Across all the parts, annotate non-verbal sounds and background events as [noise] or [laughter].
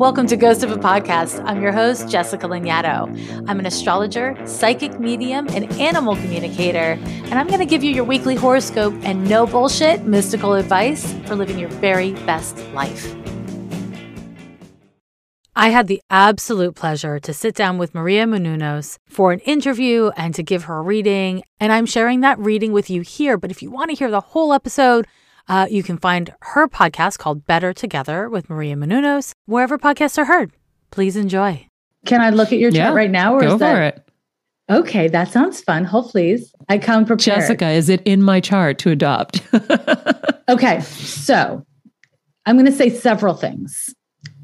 Welcome to Ghost of a Podcast. I'm your host, Jessica Lanyadoo. I'm an astrologer, psychic medium, and animal communicator, and I'm going to give you your weekly horoscope and no bullshit mystical advice for living your very best life. I had the absolute pleasure to sit down with Maria Menounos for an interview and to give her a reading, and I'm sharing that reading with you here. But if you want to hear the whole episode, uh, you can find her podcast called Better Together with Maria Menounos wherever podcasts are heard. Please enjoy. Can I look at your chart Yeah, right now? Or Go is that for it. okay? That sounds fun. Hopefully, I come prepared. Jessica, is it in my chart to adopt? [laughs] Okay, so I'm going to say several things.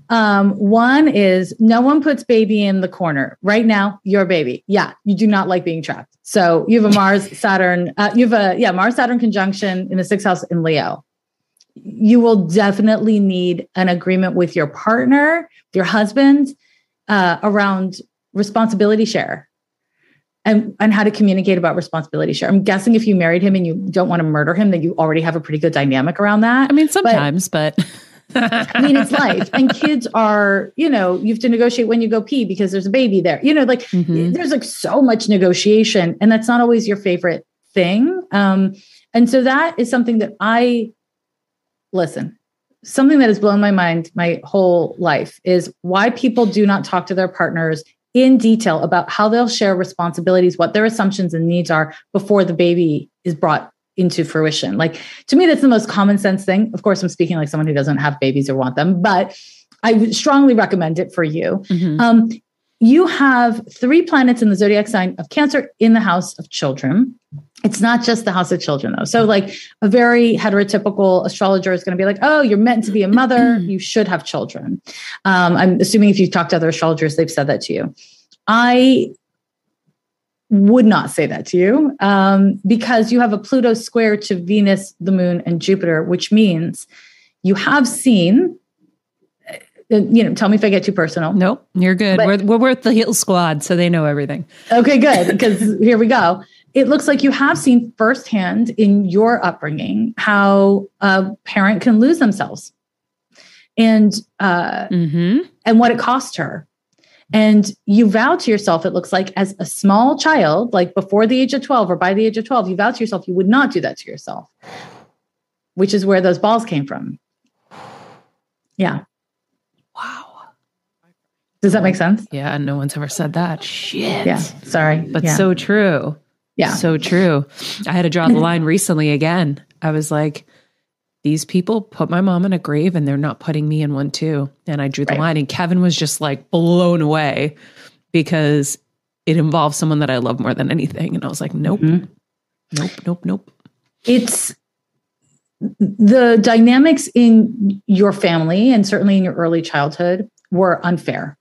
Um, one is no one puts baby in the corner. Right now, your baby. Yeah, you do not like being trapped. So you have a Mars [laughs] Saturn. Uh, you have a yeah Mars Saturn conjunction in the sixth house in Leo. You will definitely need an agreement with your partner, your husband, uh, around responsibility share. And, and how to communicate about responsibility share. I'm guessing if you married him and you don't want to murder him, then you already have a pretty good dynamic around that. I mean, sometimes, but, [laughs] I mean, it's life. And kids are, you know, you have to negotiate when you go pee because there's a baby there. You know, like Mhm. there's like so much negotiation, and that's not always your favorite thing. Um, and so that is something that I listen. Something that has blown my mind my whole life is why people do not talk to their partners in detail about how they'll share responsibilities, what their assumptions and needs are before the baby is brought into fruition. Like to me, that's the most common sense thing. Of course, I'm speaking like someone who doesn't have babies or want them, but I strongly recommend it for you. Mhm. Um, you have three planets in the zodiac sign of Cancer in the house of children. It's not just the house of children, though. So, like a very heterotypical astrologer is going to be like, oh, you're meant to be a mother. [clears throat] you should have children. Um, I'm assuming if you talk to other astrologers, they've said that to you. I would not say that to you um, because you have a Pluto square to Venus, the moon, and Jupiter, which means you have seen. uh, You know, tell me if I get too personal. nope, you're good. But- we're, we're with the Heal Squad, so they know everything. Okay, good. Because [laughs] here we go. It looks like you have seen firsthand in your upbringing how a parent can lose themselves and uh, hmm and what it cost her. And you vow to yourself, it looks like, as a small child, like before the age of 12 or by the age of 12, you vow to yourself you would not do that to yourself, which is where those balls came from. Yeah. Wow. Does that make sense? Yeah, no one's ever said that. Shit. Yeah. Sorry. But yeah. so true. yeah. So true. I had to draw the line recently again. I was like, these people put my mom in a grave and they're not putting me in one too. And I drew the Right. line, and Kevin was just like blown away because it involves someone that I love more than anything. And I was like, nope, Mhm. nope, nope, nope. it's the dynamics in your family and certainly in your early childhood were unfair.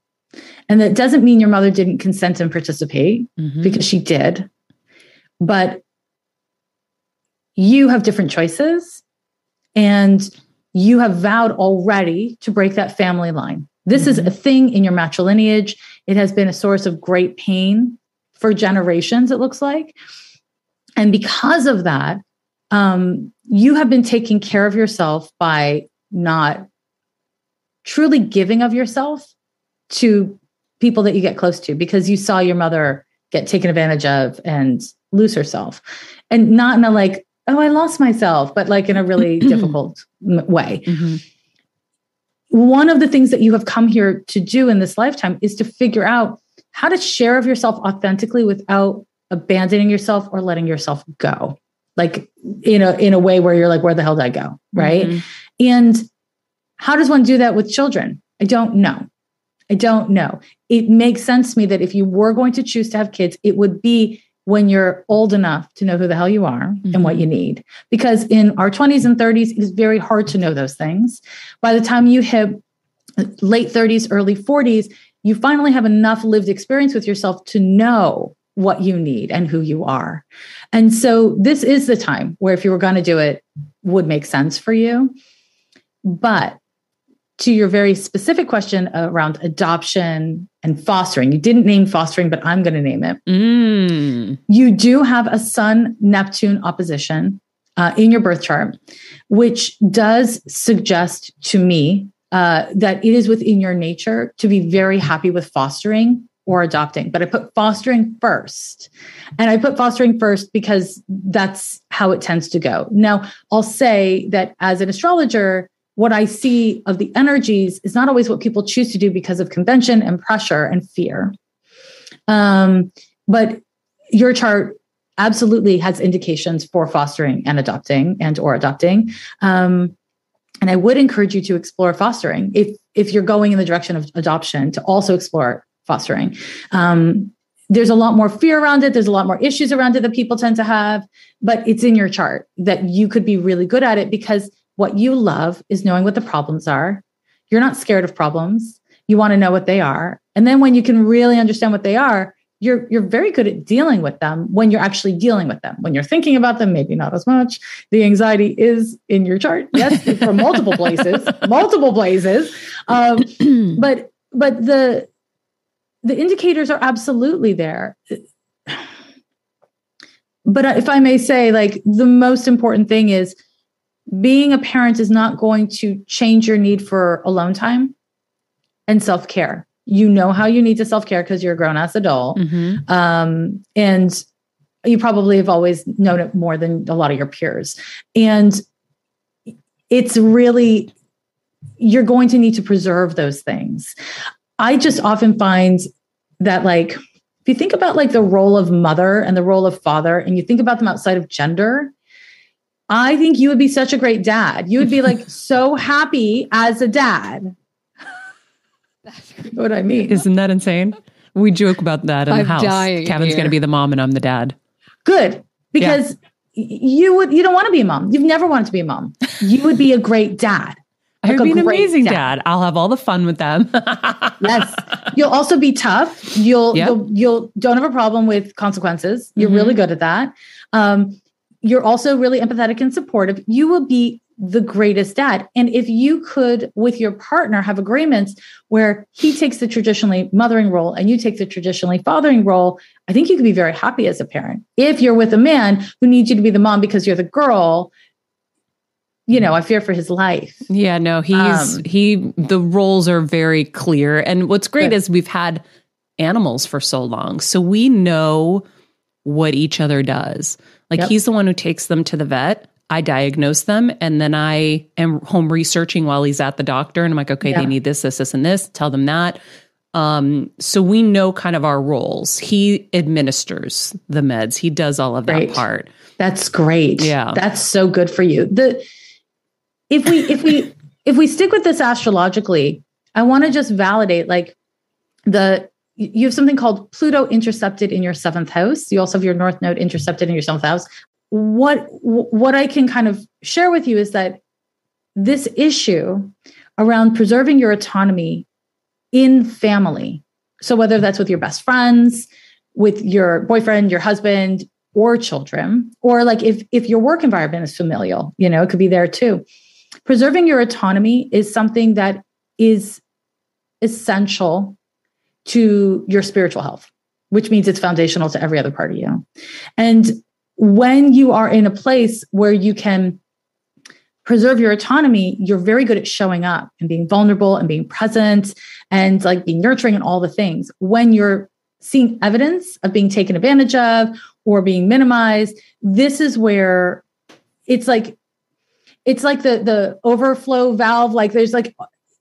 And that doesn't mean your mother didn't consent and participate Mhm. because she did. But you have different choices and you have vowed already to break that family line. This is Mhm. a thing in your matrilineage. It has been a source of great pain for generations, it looks like. And because of that, um, you have been taking care of yourself by not truly giving of yourself to people that you get close to because you saw your mother get taken advantage of and lose herself. And not in a like, oh, I lost myself, but like in a really [clears throat] difficult way. Mhm. One of the things that you have come here to do in this lifetime is to figure out how to share of yourself authentically without abandoning yourself or letting yourself go. Like in a in a way where you're like, where the hell did I go? Right. Mhm. And how does one do that with children? I don't know. I don't know. It makes sense to me that if you were going to choose to have kids, it would be when you're old enough to know who the hell you are and what Mhm. you need. Because in our 20s and 30s, it is very hard to know those things. By the time you hit late 30s, early 40s, you finally have enough lived experience with yourself to know what you need and who you are. And so this is the time where if you were going to do it would make sense for you. But to your very specific question around adoption and fostering, you didn't name fostering, but I'm going to name it. Mm. You do have a Sun Neptune opposition uh, in your birth chart, which does suggest to me uh, that it is within your nature to be very happy with fostering or adopting. But I put fostering first. And I put fostering first because that's how it tends to go. Now, I'll say that as an astrologer, what I see of the energies is not always what people choose to do because of convention and pressure and fear. Um, but your chart absolutely has indications for fostering and adopting and or adopting. Um, and I would encourage you to explore fostering if if you're going in the direction of adoption to also explore fostering. Um, there's a lot more fear around it. There's a lot more issues around it that people tend to have, but it's in your chart that you could be really good at it because what you love is knowing what the problems are. You're not scared of problems. You want to know what they are. And then when you can really understand what they are, you're you're very good at dealing with them when you're actually dealing with them. When you're thinking about them, maybe not as much. The anxiety is in your chart, yes, from multiple places, [laughs] multiple places. Um, [clears throat] but but the the indicators are absolutely there. But if I may say, like the most important thing is being a parent is not going to change your need for alone time and self care. You know how you need to self care because you're a grown ass adult. Mm-hmm. Um, and you probably have always known it more than a lot of your peers. And it's really, you're going to need to preserve those things. I just often find that, like, if you think about like the role of mother and the role of father, and you think about them outside of gender, I think you would be such a great dad. You would be like [laughs] so happy as a dad. That's what I mean. Isn't that insane? We joke about that in I'm the house. Kevin's going to be the mom and I'm the dad. Good. Because yeah. you would you don't want to be a mom. You've never wanted to be a mom. You would be a great dad. [laughs] Like I would be an amazing dad. dad. I'll have all the fun with them. [laughs] yes. You'll also be tough. You'll, yep. you'll you'll don't have a problem with consequences. You're mm-hmm. really good at that. Um, you're also really empathetic and supportive. You will be the greatest dad. And if you could, with your partner, have agreements where he takes the traditionally mothering role and you take the traditionally fathering role, I think you could be very happy as a parent. If you're with a man who needs you to be the mom because you're the girl, you know, I fear for his life. Yeah, no, he's um, he the roles are very clear. And what's great good. is we've had animals for so long. So we know what each other does. Like yep. he's the one who takes them to the vet. I diagnose them and then I am home researching while he's at the doctor. And I'm like, okay, yeah. they need this, this, this, and this. Tell them that. Um, so we know kind of our roles. He administers the meds. He does all of that part. That's great. Yeah. That's so good for you. The if we if we if we stick with this astrologically, I want to just validate like the you have something called Pluto intercepted in your seventh house. You also have your North Node intercepted in your seventh house. What what I can kind of share with you is that this issue around preserving your autonomy in family. So whether that's with your best friends, with your boyfriend, your husband, or children, or like if if your work environment is familial, you know, it could be there too. Preserving your autonomy is something that is essential to your spiritual health, which means it's foundational to every other part of you. And when you are in a place where you can preserve your autonomy, you're very good at showing up and being vulnerable and being present and like being nurturing and all the things. When you're seeing evidence of being taken advantage of or being minimized, this is where it's like it's like the the overflow valve like there's like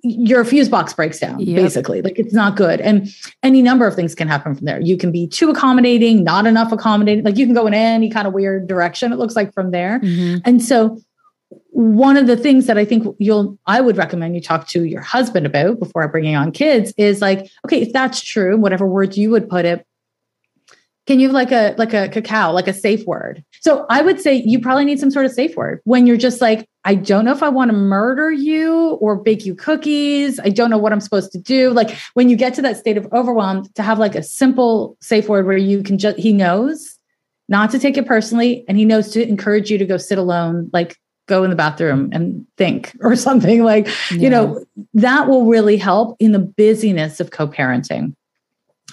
your fuse box breaks down yep. basically. Like it's not good. And any number of things can happen from there. You can be too accommodating not enough accommodating. Like you can go in any kind of weird direction it looks like from there. Mm-hmm. and so one of the things that i think you'll i would recommend you talk to your husband about before bringing on kids is like okay if that's true whatever words you would put it can you have like a like a cacao like a safe word so i would say you probably need some sort of safe word when you're just like I don't know if I want to murder you or bake you cookies. I don't know what I'm supposed to do. Like when you get to that state of overwhelm, to have like a simple safe word where you can just, he knows not to take it personally and he knows to encourage you to go sit alone, like go in the bathroom and think or [laughs] something like, yeah. you know, that will really help in the busyness of co parenting.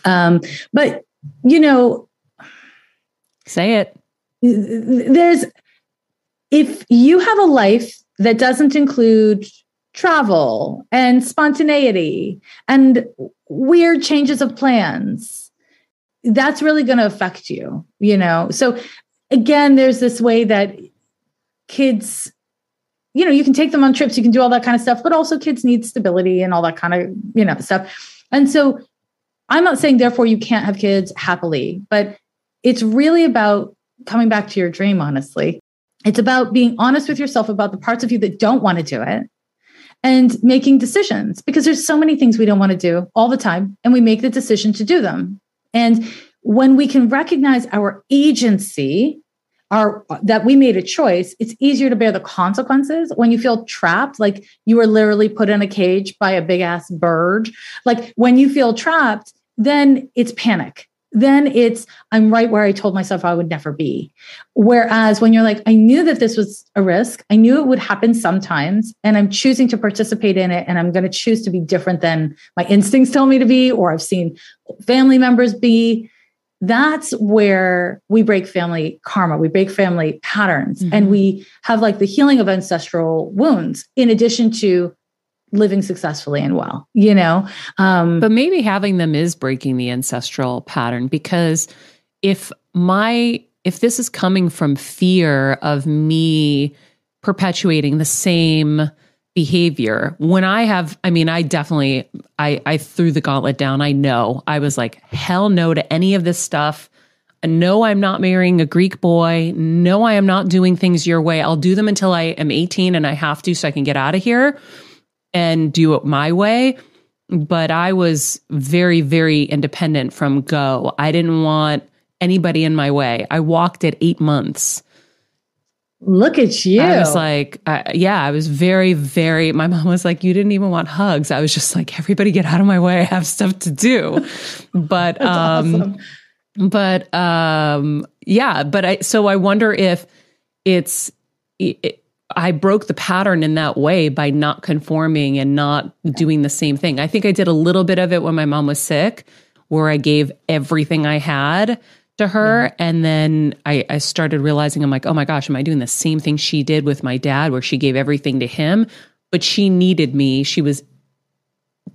Um, but, you know, say it. There's, if you have a life that doesn't include travel and spontaneity and weird changes of plans, that's really going to affect you, you know? So again, there's this way that kids, you know, you can take them on trips, you can do all that kind of stuff, but also kids need stability and all that kind of, you know, stuff. And so I'm not saying therefore you can't have kids happily, but it's really about coming back to your dream, honestly. It's about being honest with yourself about the parts of you that don't want to do it and making decisions because there's so many things we don't want to do all the time and we make the decision to do them. And when we can recognize our agency, our that we made a choice, it's easier to bear the consequences when you feel trapped, like you were literally put in a cage by a big ass bird. Like when you feel trapped, then it's panic then it's I'm right where I told myself I would never be. Whereas when you're like, I knew that this was a risk, I knew it would happen sometimes, and I'm choosing to participate in it, and I'm going to choose to be different than my instincts tell me to be, or I've seen family members be. That's where we break family karma, we break family patterns, mm-hmm. and we have like the healing of ancestral wounds, in addition to living successfully and well, you know? Um, but maybe having them is breaking the ancestral pattern because if my, if this is coming from fear of me perpetuating the same behavior when i have i mean i definitely i i threw the gauntlet down. I know. I was like hell no to any of this stuff. No i'm not marrying a greek boy. No i am not doing things your way. I'll do them until i am 18 and i have to so i can get out of here and do it my way. But I was very, very independent from go. I didn't want anybody in my way. I walked at eight months. Look at you. I was like, uh, yeah, I was very, very. My mom was like, you didn't even want hugs. I was just like, everybody get out of my way. I have stuff to do. But, [laughs] um, awesome. but, um, yeah, but I, so I wonder if it's, it, I broke the pattern in that way by not conforming and not doing the same thing. I think I did a little bit of it when my mom was sick, where I gave everything I had to her. Yeah. And then I, I, started realizing, I'm like, oh my gosh, am I doing the same thing she did with my dad, where she gave everything to him? But she needed me. She was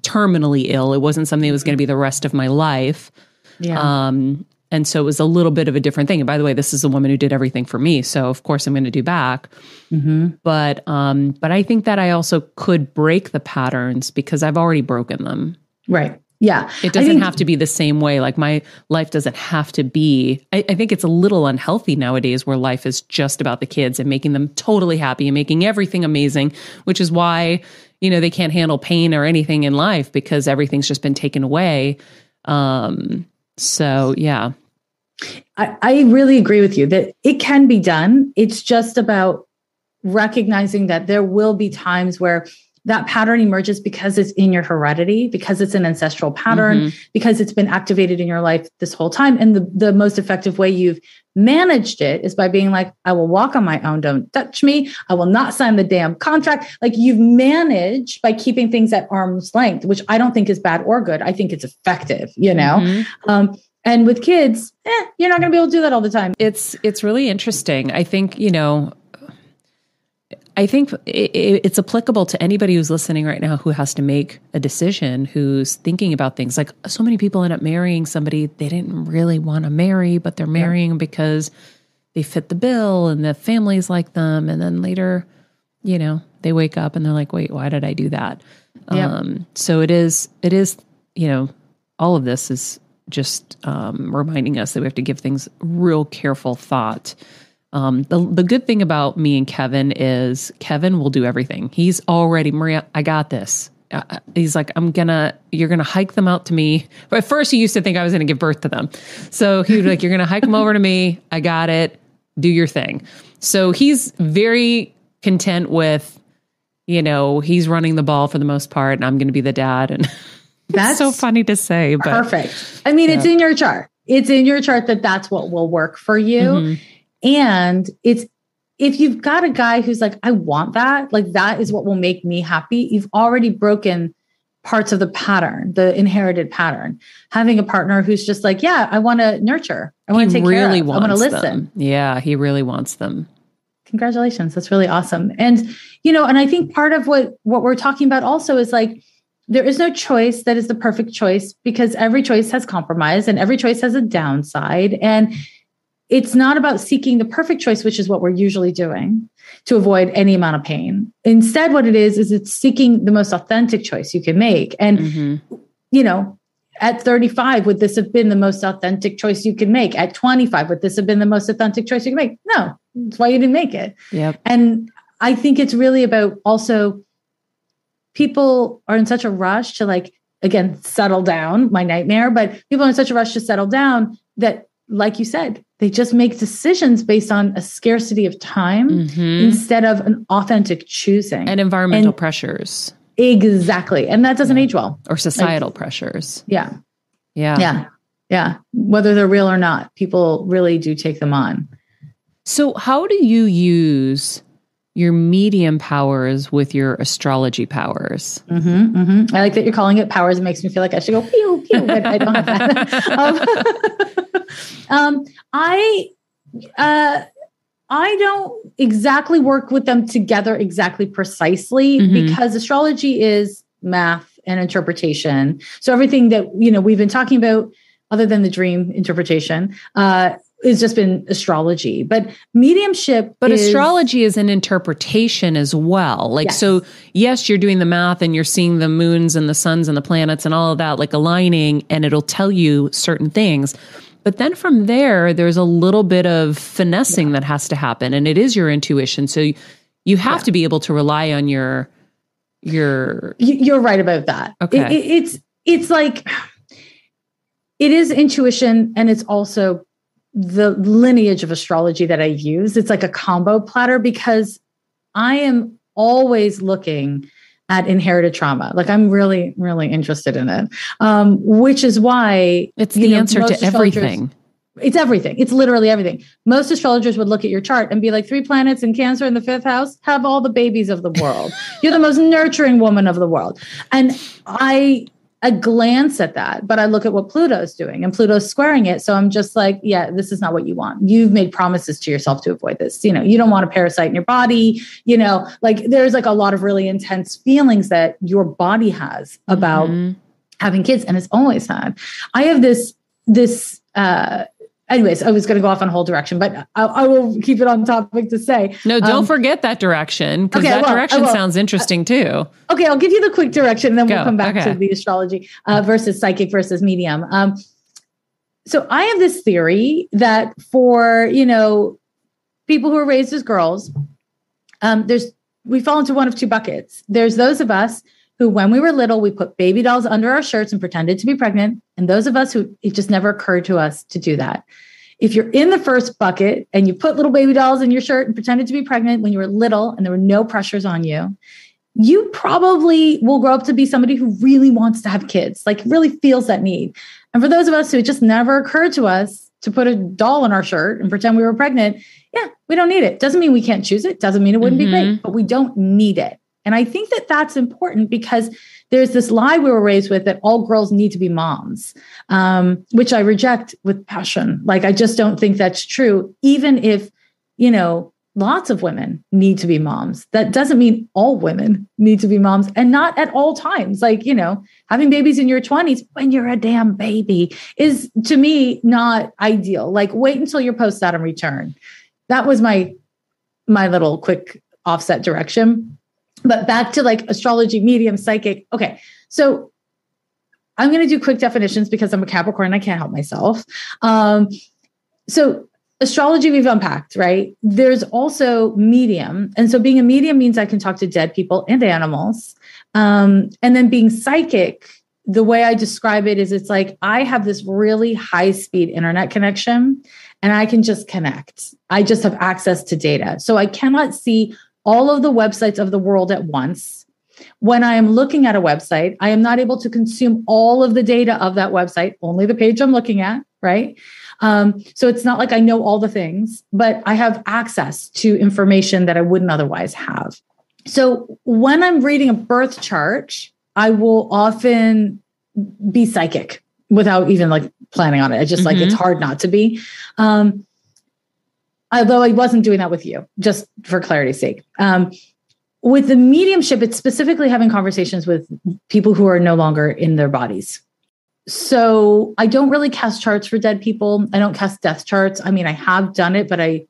terminally ill. It wasn't something that was going to be the rest of my life. Yeah. Um, and so it was a little bit of a different thing. And by the way, this is the woman who did everything for me, so of course I'm going to do back. Mm-hmm. But um, but I think that I also could break the patterns because I've already broken them. Right. Yeah. It doesn't think, have to be the same way. Like my life doesn't have to be. I, I think it's a little unhealthy nowadays where life is just about the kids and making them totally happy and making everything amazing, which is why you know they can't handle pain or anything in life because everything's just been taken away. Um, so, yeah. I, I really agree with you that it can be done. It's just about recognizing that there will be times where that pattern emerges because it's in your heredity, because it's an ancestral pattern, mm-hmm. because it's been activated in your life this whole time. And the, the most effective way you've managed it is by being like, I will walk on my own, don't touch me. I will not sign the damn contract. Like you've managed by keeping things at arm's length, which I don't think is bad or good. I think it's effective, you know? Mm-hmm. Um, and with kids, eh, you're not going to be able to do that all the time. It's it's really interesting. I think you know I think it's applicable to anybody who's listening right now who has to make a decision, who's thinking about things. Like so many people end up marrying somebody they didn't really want to marry, but they're marrying yeah. because they fit the bill and the families like them. And then later, you know, they wake up and they're like, wait, why did I do that? Yeah. Um, so it is, it is, you know, all of this is just um, reminding us that we have to give things real careful thought. Um, the the good thing about me and Kevin is Kevin will do everything. He's already Maria. I got this. Uh, uh he's like, I'm gonna, you're gonna hike them out to me. But at first, he used to think I was gonna give birth to them. So he was like, you're gonna hike them over to me. I got it. Do your thing. So he's very content with, you know, he's running the ball for the most part, and I'm gonna be the dad. And [laughs] that's so funny to say, but perfect. I mean, yeah. it's in your chart. It's in your chart that that's what will work for you. Mm-hmm. And it's if you've got a guy who's like, I want that, like that is what will make me happy, you've already broken parts of the pattern, the inherited pattern. Having a partner who's just like, yeah, I want to nurture. I want to take really care of. I want to listen. Them. Yeah, he really wants them. congratulations that's really awesome and you know and i think part of what what we're talking about also is like there is no choice that is the perfect choice because every choice has compromise and every choice has a downside. And it's not about seeking the perfect choice which is what we're usually doing to avoid any amount of pain. Instead what it is is it's seeking the most authentic choice you can make. And mm-hmm. you know at 35 would this have been the most authentic choice you can make? At 25 would this have been the most authentic choice you can make? No that's why you didn't make it. Yep. and i think it's really about also people are in such a rush to like again settle down my nightmare but people are in such a rush to settle down that like you said they just make decisions based on a scarcity of time mm-hmm. instead of an authentic choosing. And environmental and pressures. Exactly. And that doesn't yeah. age well. Or societal like, pressures. yeah. Yeah. Yeah. Yeah. Whether they're real or not people really do take them on. So how do you use your medium powers with your astrology powers. Mm-hmm, mm-hmm. I like that you're calling it powers. It makes me feel like I should go pew pew, but I don't have that. [laughs] um, [laughs] um, I uh, I don't exactly work with them together exactly precisely mm-hmm. because astrology is math and interpretation. So everything that you know we've been talking about, other than the dream interpretation, uh, it's just been astrology but mediumship but is, astrology is an interpretation as well like yes. so yes you're doing the math and you're seeing the moons and the suns and the planets and all of that like aligning and it'll tell you certain things but then from there there's a little bit of finessing yeah. that has to happen and it is your intuition so you have yeah. to be able to rely on your your you're right about that okay it, it, it's it's like it is intuition and it's also the lineage of astrology that I use. It's like a combo platter because I am always looking at inherited trauma. Like I'm really, really interested in it, um, which is why it's the know, answer to everything. It's everything. It's literally everything. Most astrologers would look at your chart and be like, three planets in Cancer in the fifth house have all the babies of the world. You're the most [laughs] nurturing woman of the world. And I I glance at that, but I look at what Pluto's doing and Pluto's squaring it. So I'm just like, yeah, this is not what you want. You've made promises to yourself to avoid this. You know, you don't want a parasite in your body. You know, like there's like a lot of really intense feelings that your body has about mm-hmm. having kids and it's always had. I have this, this, uh, anyways, I was going to go off on a whole direction, but I, I, will keep it on topic to say. No, don't um, forget that direction because okay, that direction sounds interesting too. Okay, I'll give you the quick direction, and then go. we'll come back okay. to the astrology uh, versus psychic versus medium. Um, so I have this theory that for you know people who are raised as girls, um, there's we fall into one of two buckets. There's those of us who, when we were little, we put baby dolls under our shirts and pretended to be pregnant. And those of us who it just never occurred to us to do that. If you're in the first bucket and you put little baby dolls in your shirt and pretended to be pregnant when you were little and there were no pressures on you, you probably will grow up to be somebody who really wants to have kids, like really feels that need. And for those of us who it just never occurred to us to put a doll in our shirt and pretend we were pregnant, yeah, we don't need it. Doesn't mean we can't choose it. Doesn't mean it wouldn't mm-hmm. be great, but we don't need it. And I think that that's important because there's this lie we were raised with that all girls need to be moms, um, which I reject with passion. Like, I just don't think that's true. Even if, you know, lots of women need to be moms, that doesn't mean all women need to be moms and not at all times. Like, you know, having babies in your 20s when you're a damn baby is to me not ideal. Like, wait until you're post Saturn return. That was my my little quick offset direction but back to like astrology, medium, psychic. Okay. So I'm going to do quick definitions because I'm a Capricorn. I can't help myself. Um, so astrology we've unpacked, right? There's also medium. And so being a medium means I can talk to dead people and animals. Um, and then being psychic, the way I describe it is it's like I have this really high speed internet connection and I can just connect. I just have access to data. So I cannot see all of the websites of the world at once. When I am looking at a website, I am not able to consume all of the data of that website, only the page I'm looking at, right? Um, so it's not like I know all the things, but I have access to information that I wouldn't otherwise have. So when I'm reading a birth chart, I will often be psychic without even like planning on it. I just mm-hmm. like it's mm-hmm. hard not to be. Um, although I wasn't doing that with you, just for clarity's sake. Um, with the mediumship, it's specifically having conversations with people who are no longer in their bodies. So I don't really cast charts for dead people. I don't cast death charts. I mean, I have done it, but I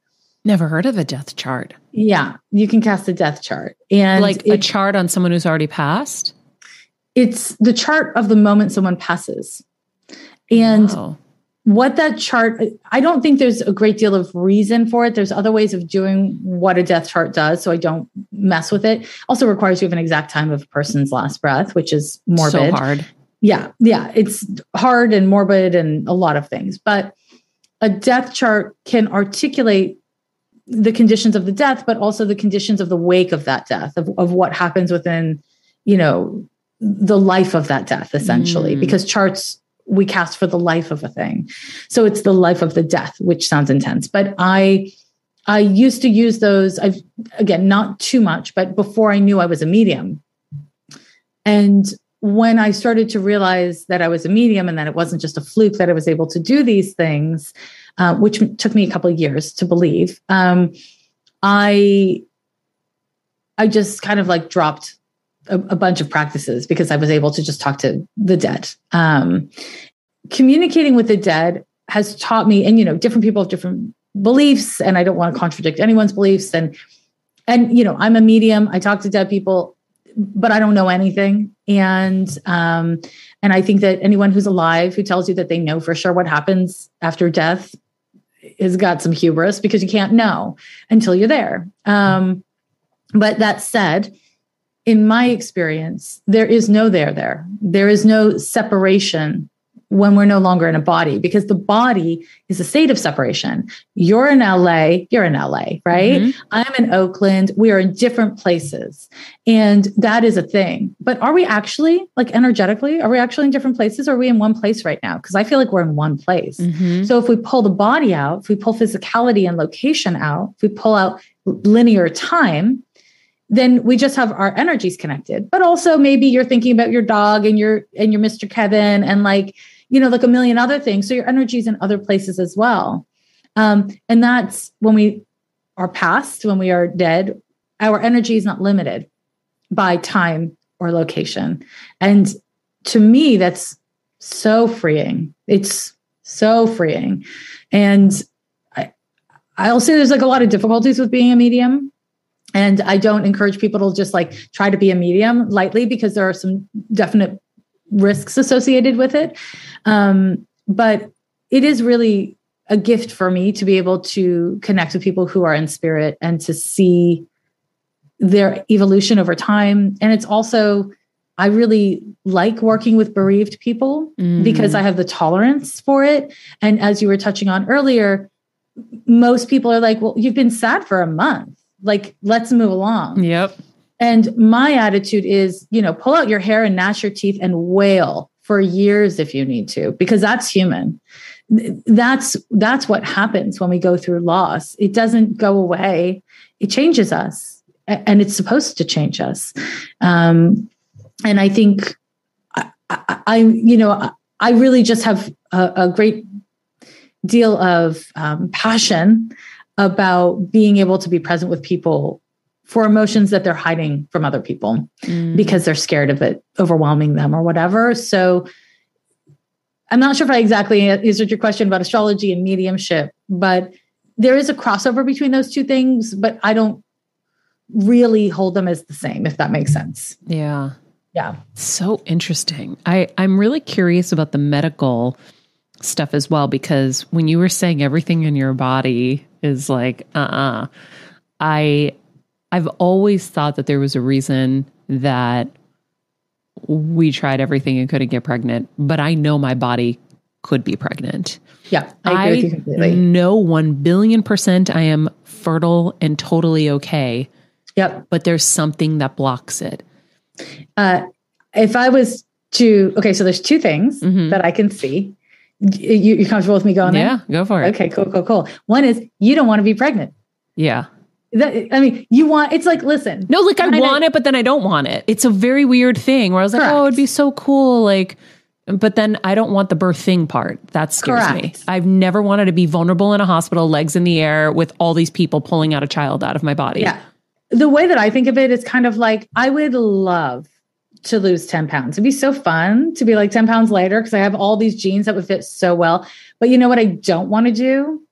never heard of a death chart. Yeah, you can cast a death chart. And like it, a chart on someone who's already passed? It's the chart of the moment someone passes. And wow what that chart i don't think there's a great deal of reason for it. There's other ways of doing what a death chart does so i don't mess with it. Also requires you have an exact time of a person's last breath which is morbid. So hard. Yeah yeah it's hard and morbid and a lot of things. But a death chart can articulate the conditions of the death but also the conditions of the wake of that death of, of what happens within you know the life of that death essentially. Mm. because charts we cast for the life of a thing. So it's the life of the death, which sounds intense. But I I used to use those, I've again, not too much, but before I knew I was a medium. And when I started to realize that I was a medium and that it wasn't just a fluke that I was able to do these things, uh, which took me a couple of years to believe, um, I I just kind of like dropped a, a, bunch of practices because I was able to just talk to the dead. Um, communicating with the dead has taught me, and you know, different people have different beliefs, and I don't want to contradict anyone's beliefs. And and you know, I'm a medium. I talk to dead people, but I don't know anything. And um, and I think that anyone who's alive who tells you that they know for sure what happens after death has got some hubris because you can't know until you're there. Um, but that said, in my experience, there is no there there. There is no separation when we're no longer in a body because the body is a state of separation. You're in LA, you're in LA, right? Mm-hmm. I'm in Oakland. We are in different places. And that is a thing. But are we actually, like energetically, are we actually in different places? Or are we in one place right now? Because I feel like we're in one place. Mm-hmm. So if we pull the body out, if we pull physicality and location out, if we pull out linear time, then we just have our energies connected. But also maybe you're thinking about your dog and your and your Mr. Kevin and like, you know, like a million other things. So your energies in other places as well. Um, and that's when we are past, when we are dead, our energy is not limited by time or location. And to me, that's so freeing. It's so freeing. And I, I'll say there's like a lot of difficulties with being a medium and I don't encourage people to just like try to be a medium lightly because there are some definite risks associated with it. Um, but it is really a gift for me to be able to connect with people who are in spirit and to see their evolution over time. And it's also, I really like working with bereaved people mm. because I have the tolerance for it. And as you were touching on earlier, most people are like, well, you've been sad for a month like let's move along. Yep. And my attitude is you know pull out your hair and gnash your teeth and wail for years if you need to because that's human. That's that's what happens when we go through loss. It doesn't go away. It changes us and it's supposed to change us. Um, and i think I, I, I, you know i really just have a, a great deal of um, passion about being able to be present with people for emotions that they're hiding from other people mm. because they're scared of it overwhelming them or whatever. So I'm not sure if I exactly answered your question about astrology and mediumship, but there is a crossover between those two things, but I don't really hold them as the same, if that makes sense. Yeah. Yeah. So interesting. I, I'm really curious about the medical stuff as well, because when you were saying everything in your body is like, uh uh-uh. uh I I've always thought that there was a reason that we tried everything and couldn't get pregnant, but I know my body could be pregnant. Yeah, I, I know one billion percent I am fertile and totally okay. Yep. But there's something that blocks it. Uh, if I was to, okay, so there's two things mm-hmm. that I can see you, you comfortable with me going yeah, go for it. Okay, cool, cool, cool. One is you don't want to be pregnant. Yeah. That, I mean, you want it's like listen. No, like I want it, but then I don't want it. It's a very weird thing where I was like, oh, correct. oh, it'd be so cool. Like But then I don't want the birthing part. That scares me. I've never wanted to be vulnerable in a hospital, legs in the air, with all these people pulling out a child out of my body. Yeah. The way that I think of it is kind of like I would love to lose 10 pounds. It'd be so fun to be like 10 pounds lighter because I have all these jeans that would fit so well. But you know what I don't want to do?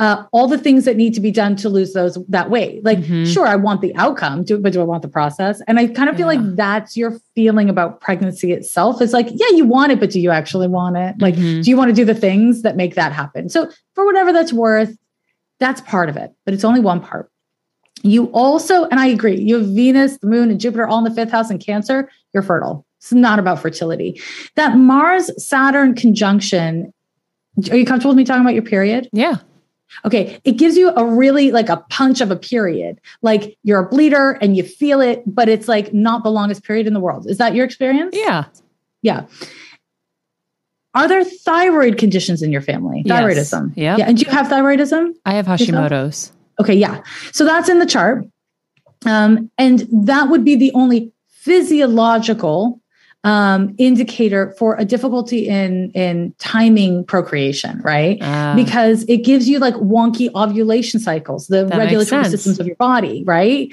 Uh, all the things that need to be done to lose those that weight. Like, Mhm. sure, I want the outcome, do, but do I want the process? And I kind of feel Yeah. like that's your feeling about pregnancy itself. It's like, yeah, you want it, but do you actually want it? Like, Mhm. do you want to do the things that make that happen? So, for whatever that's worth, that's part of it, but it's only one part. You also, and I agree, you have Venus, the moon, and Jupiter all in the fifth house in Cancer, you're fertile. It's not about fertility. That Mars Saturn conjunction, are you comfortable with me talking about your period? Yeah. Okay, it gives you a really like a punch of a period. Like you're a bleeder and you feel it, but it's like not the longest period in the world. Is that your experience? Yeah. Yeah. Are there thyroid conditions in your family? Yes. Thyroidism. Yep. Yeah. And do you have thyroidism? I have? Hashimoto's. Okay, yeah. So that's in the chart. Um, and that would be the only physiological um, indicator for a difficulty in in timing procreation, right? Uh, because it gives you like wonky ovulation cycles, the regulatory systems of your body, right?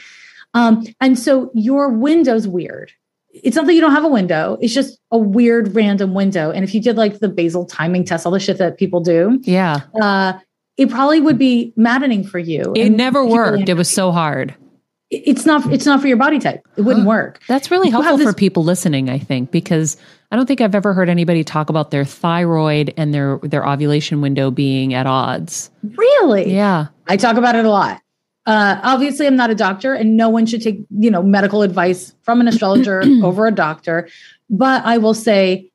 Um, and so your window's weird. It's not that you don't have a window, it's just a weird random window. And if you did like the basal timing test, all the shit that people do, yeah. uh, it probably would be maddening for you. It never worked. It was so hard. It's not. It's not for your body type. It wouldn't Huh. work. That's really You helpful for people listening, I think, because I don't think I've ever heard anybody talk about their thyroid and their their ovulation window being at odds. Really? Yeah. I talk about it a lot. Uh, obviously, I'm not a doctor, and no one should take you know medical advice from an astrologer [clears throat] over a doctor. But I will say,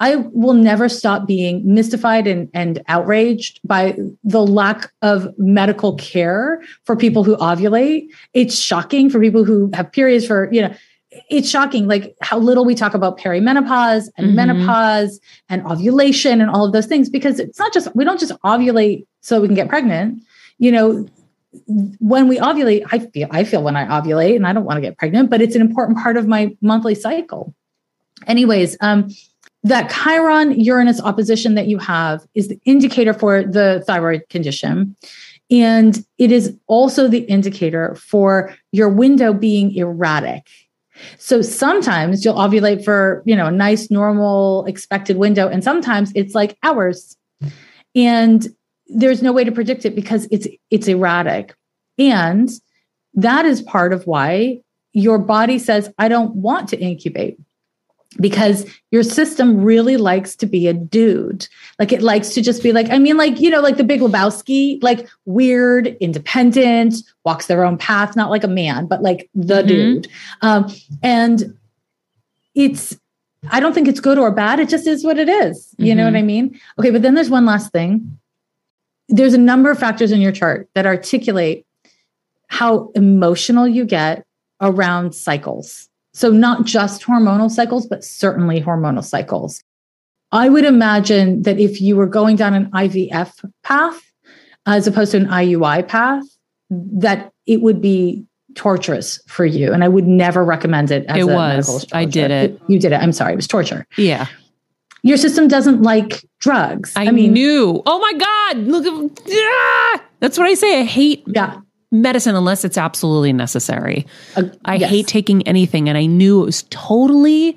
I will never stop being mystified and, and outraged by the lack of medical care for people who ovulate. It's shocking for people who have periods for you know. It's shocking, like how little we talk about perimenopause and Mhm. menopause and ovulation and all of those things because it's not just we don't just ovulate so we can get pregnant. You know, when we ovulate, I feel I feel when I ovulate and I don't want to get pregnant, but it's an important part of my monthly cycle. Anyways, um, that Chiron Uranus opposition that you have is the indicator for the thyroid condition. And it is also the indicator for your window being erratic. So sometimes you'll ovulate for, you know, a nice, normal, expected window. And sometimes it's like hours. And there's no way to predict it because it's it's erratic. And that is part of why your body says, I don't want to incubate because your system really likes to be a dude. Like it likes to just be like, I mean, like, you know, like the big Lebowski, like weird, independent, walks their own path, not like a man, but like the Mhm. dude. Um, and it's, I don't think it's good or bad. It just is what it is. You know Mhm. what I mean? Okay. But then there's one last thing. There's a number of factors in your chart that articulate how emotional you get around cycles. So, not just hormonal cycles, but certainly hormonal cycles. I would imagine that if you were going down an IVF path as opposed to an IUI path, that it would be torturous for you. And I would never recommend it as It was. I did it. You did it. I'm sorry. It was torture. Yeah. Your system doesn't like drugs. I, I, mean, knew. Oh my God. Look at ah! That's what I say. I hate yeah. Medicine unless it's absolutely necessary. uh, I yes. hate taking anything. And I knew it was totally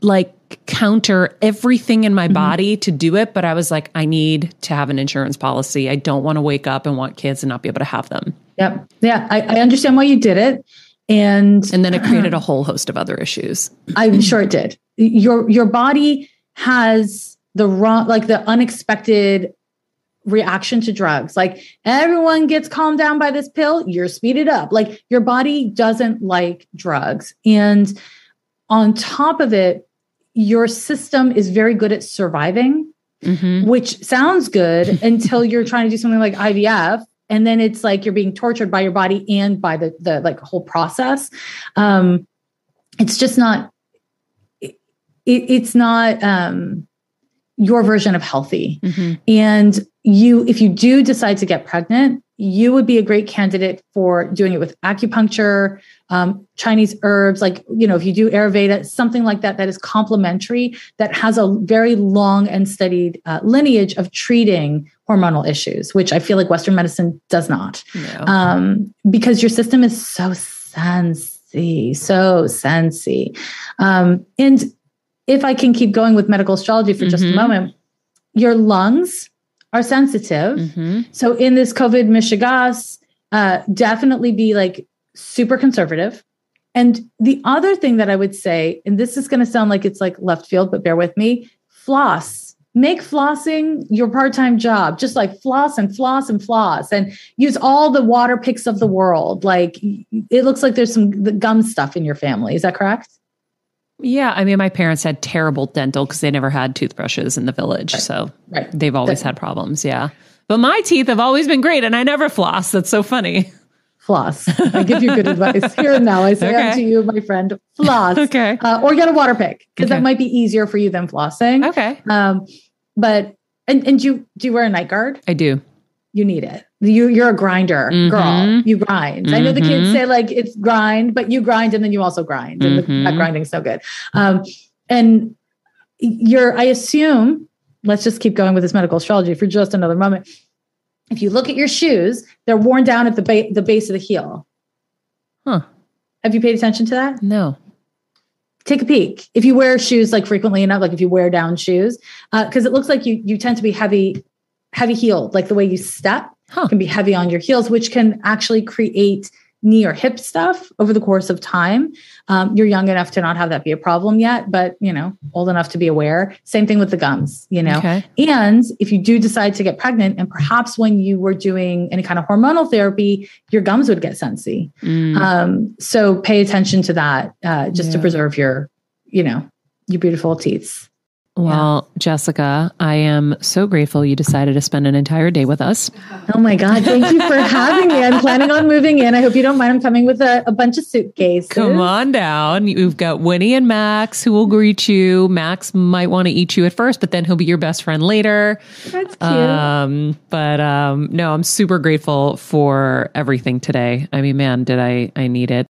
like counter everything in my Mm-hmm. body to do it. But I was like, I need to have an insurance policy. I don't want to wake up and want kids and not be able to have them. Yep. Yeah. I, I understand why you did it. And And then it created a [clears throat] whole host of other issues. I'm sure it did. Your your body has the wrong, like the unexpected reaction to drugs. Like everyone gets calmed down by this pill, you're speeded up. Like your body doesn't like drugs. And on top of it, your system is very good at surviving, Mhm. which sounds good [laughs] until you're trying to do something like IVF. And then it's like you're being tortured by your body and by the the like whole process. Um, it's just not it, it's not um your version of healthy Mhm. and you if you do decide to get pregnant you would be a great candidate for doing it with acupuncture, um, Chinese herbs, like, you know, if you do Ayurveda, something like that, that is complementary, that has a very long and studied uh, lineage of treating hormonal issues, which I feel like Western medicine does not. No. Um, because your system is so sensy, so sensy. Um, and if I can keep going with medical astrology for mm-hmm. just a mm-hmm. moment, your lungs are sensitive. Mm-hmm. So in this COVID mishigas, uh, definitely be like super conservative. And the other thing that I would say, and this is going to sound like it's like left field, but bear with me floss. Make flossing your part time job. Just like floss and floss and floss and use all the water picks of the world. Like it looks like there's some gum stuff in your family. Is that correct? Yeah, I mean, my parents had terrible dental because they never had toothbrushes in the village, right. so right. they've always had problems. Yeah, but my teeth have always been great, and I never floss. That's so funny. Floss. I give you good advice [laughs] here and now. I say okay. to you, my friend, floss. [laughs] okay. Uh, or get a water pick because okay. that might be easier for you than flossing. Okay. Um, but and and you do you wear a night guard? I do you need it. You you're a grinder, mm-hmm. girl. You grind. Mm-hmm. I know the kids mm-hmm. say like it's grind, but you grind and then you also grind, and mm-hmm. the, that grinding so good. Um, and you're, I assume, let's just keep going with this medical astrology for just another moment. If you look at your shoes, they're worn down at the ba- the base of the heel. Huh? Have you paid attention to that? No take a peek if you wear shoes like frequently enough like if you wear down shoes because uh, it looks like you you tend to be heavy heavy heeled, like the way you step huh. can be heavy on your heels, which can actually create knee or hip stuff over the course of time. Um, you're young enough to not have that be a problem yet, but you know, old enough to be aware. Same thing with the gums, you know. Okay. And if you do decide to get pregnant, and perhaps when you were doing any kind of hormonal therapy, your gums would get sensy. Mm. Um, so pay attention to that, uh, just yeah. to preserve your, you know, your beautiful teeth. Well, yeah. Jessica, I am so grateful you decided to spend an entire day with us. Oh my God. Thank you for having me. I'm planning on moving in. I hope you don't mind. I'm coming with a, a bunch of suitcases. Come on down. You've got Winnie and Max who will greet you. Max might want to eat you at first, but then he'll be your best friend later. That's cute. Um, but um, no, I'm super grateful for everything today. I mean, man, did I, I need it.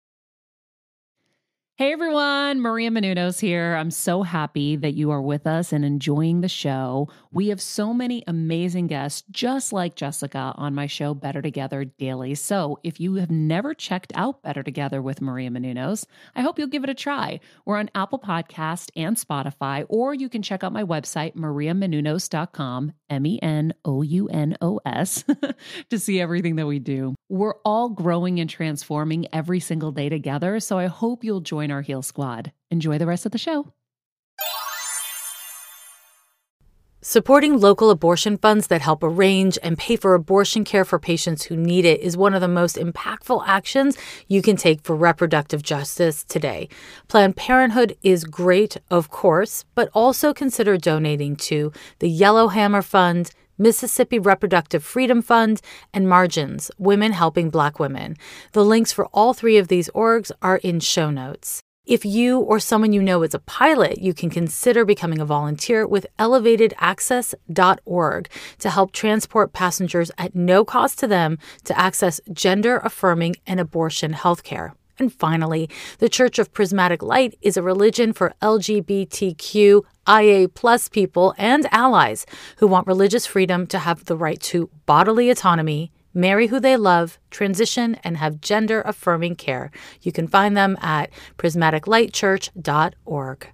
Hey everyone, Maria Menounos here. I'm so happy that you are with us and enjoying the show. We have so many amazing guests, just like Jessica, on my show Better Together Daily. So if you have never checked out Better Together with Maria Menounos, I hope you'll give it a try. We're on Apple Podcast and Spotify, or you can check out my website, mariamenounos.com, M E N O U N O S, [laughs] to see everything that we do. We're all growing and transforming every single day together. So I hope you'll join join our Heal Squad. Enjoy the rest of the show. Supporting local abortion funds that help arrange and pay for abortion care for patients who need it is one of the most impactful actions you can take for reproductive justice today. Planned Parenthood is great, of course, but also consider donating to the Yellowhammer Fund, Mississippi Reproductive Freedom Fund, and Margins, Women Helping Black Women. The links for all three of these orgs are in show notes. If you or someone you know is a pilot, you can consider becoming a volunteer with elevatedaccess.org to help transport passengers at no cost to them to access gender affirming and abortion healthcare. And finally, the Church of Prismatic Light is a religion for LGBTQ IA plus people and allies who want religious freedom to have the right to bodily autonomy, marry who they love, transition, and have gender affirming care. You can find them at prismaticlightchurch.org.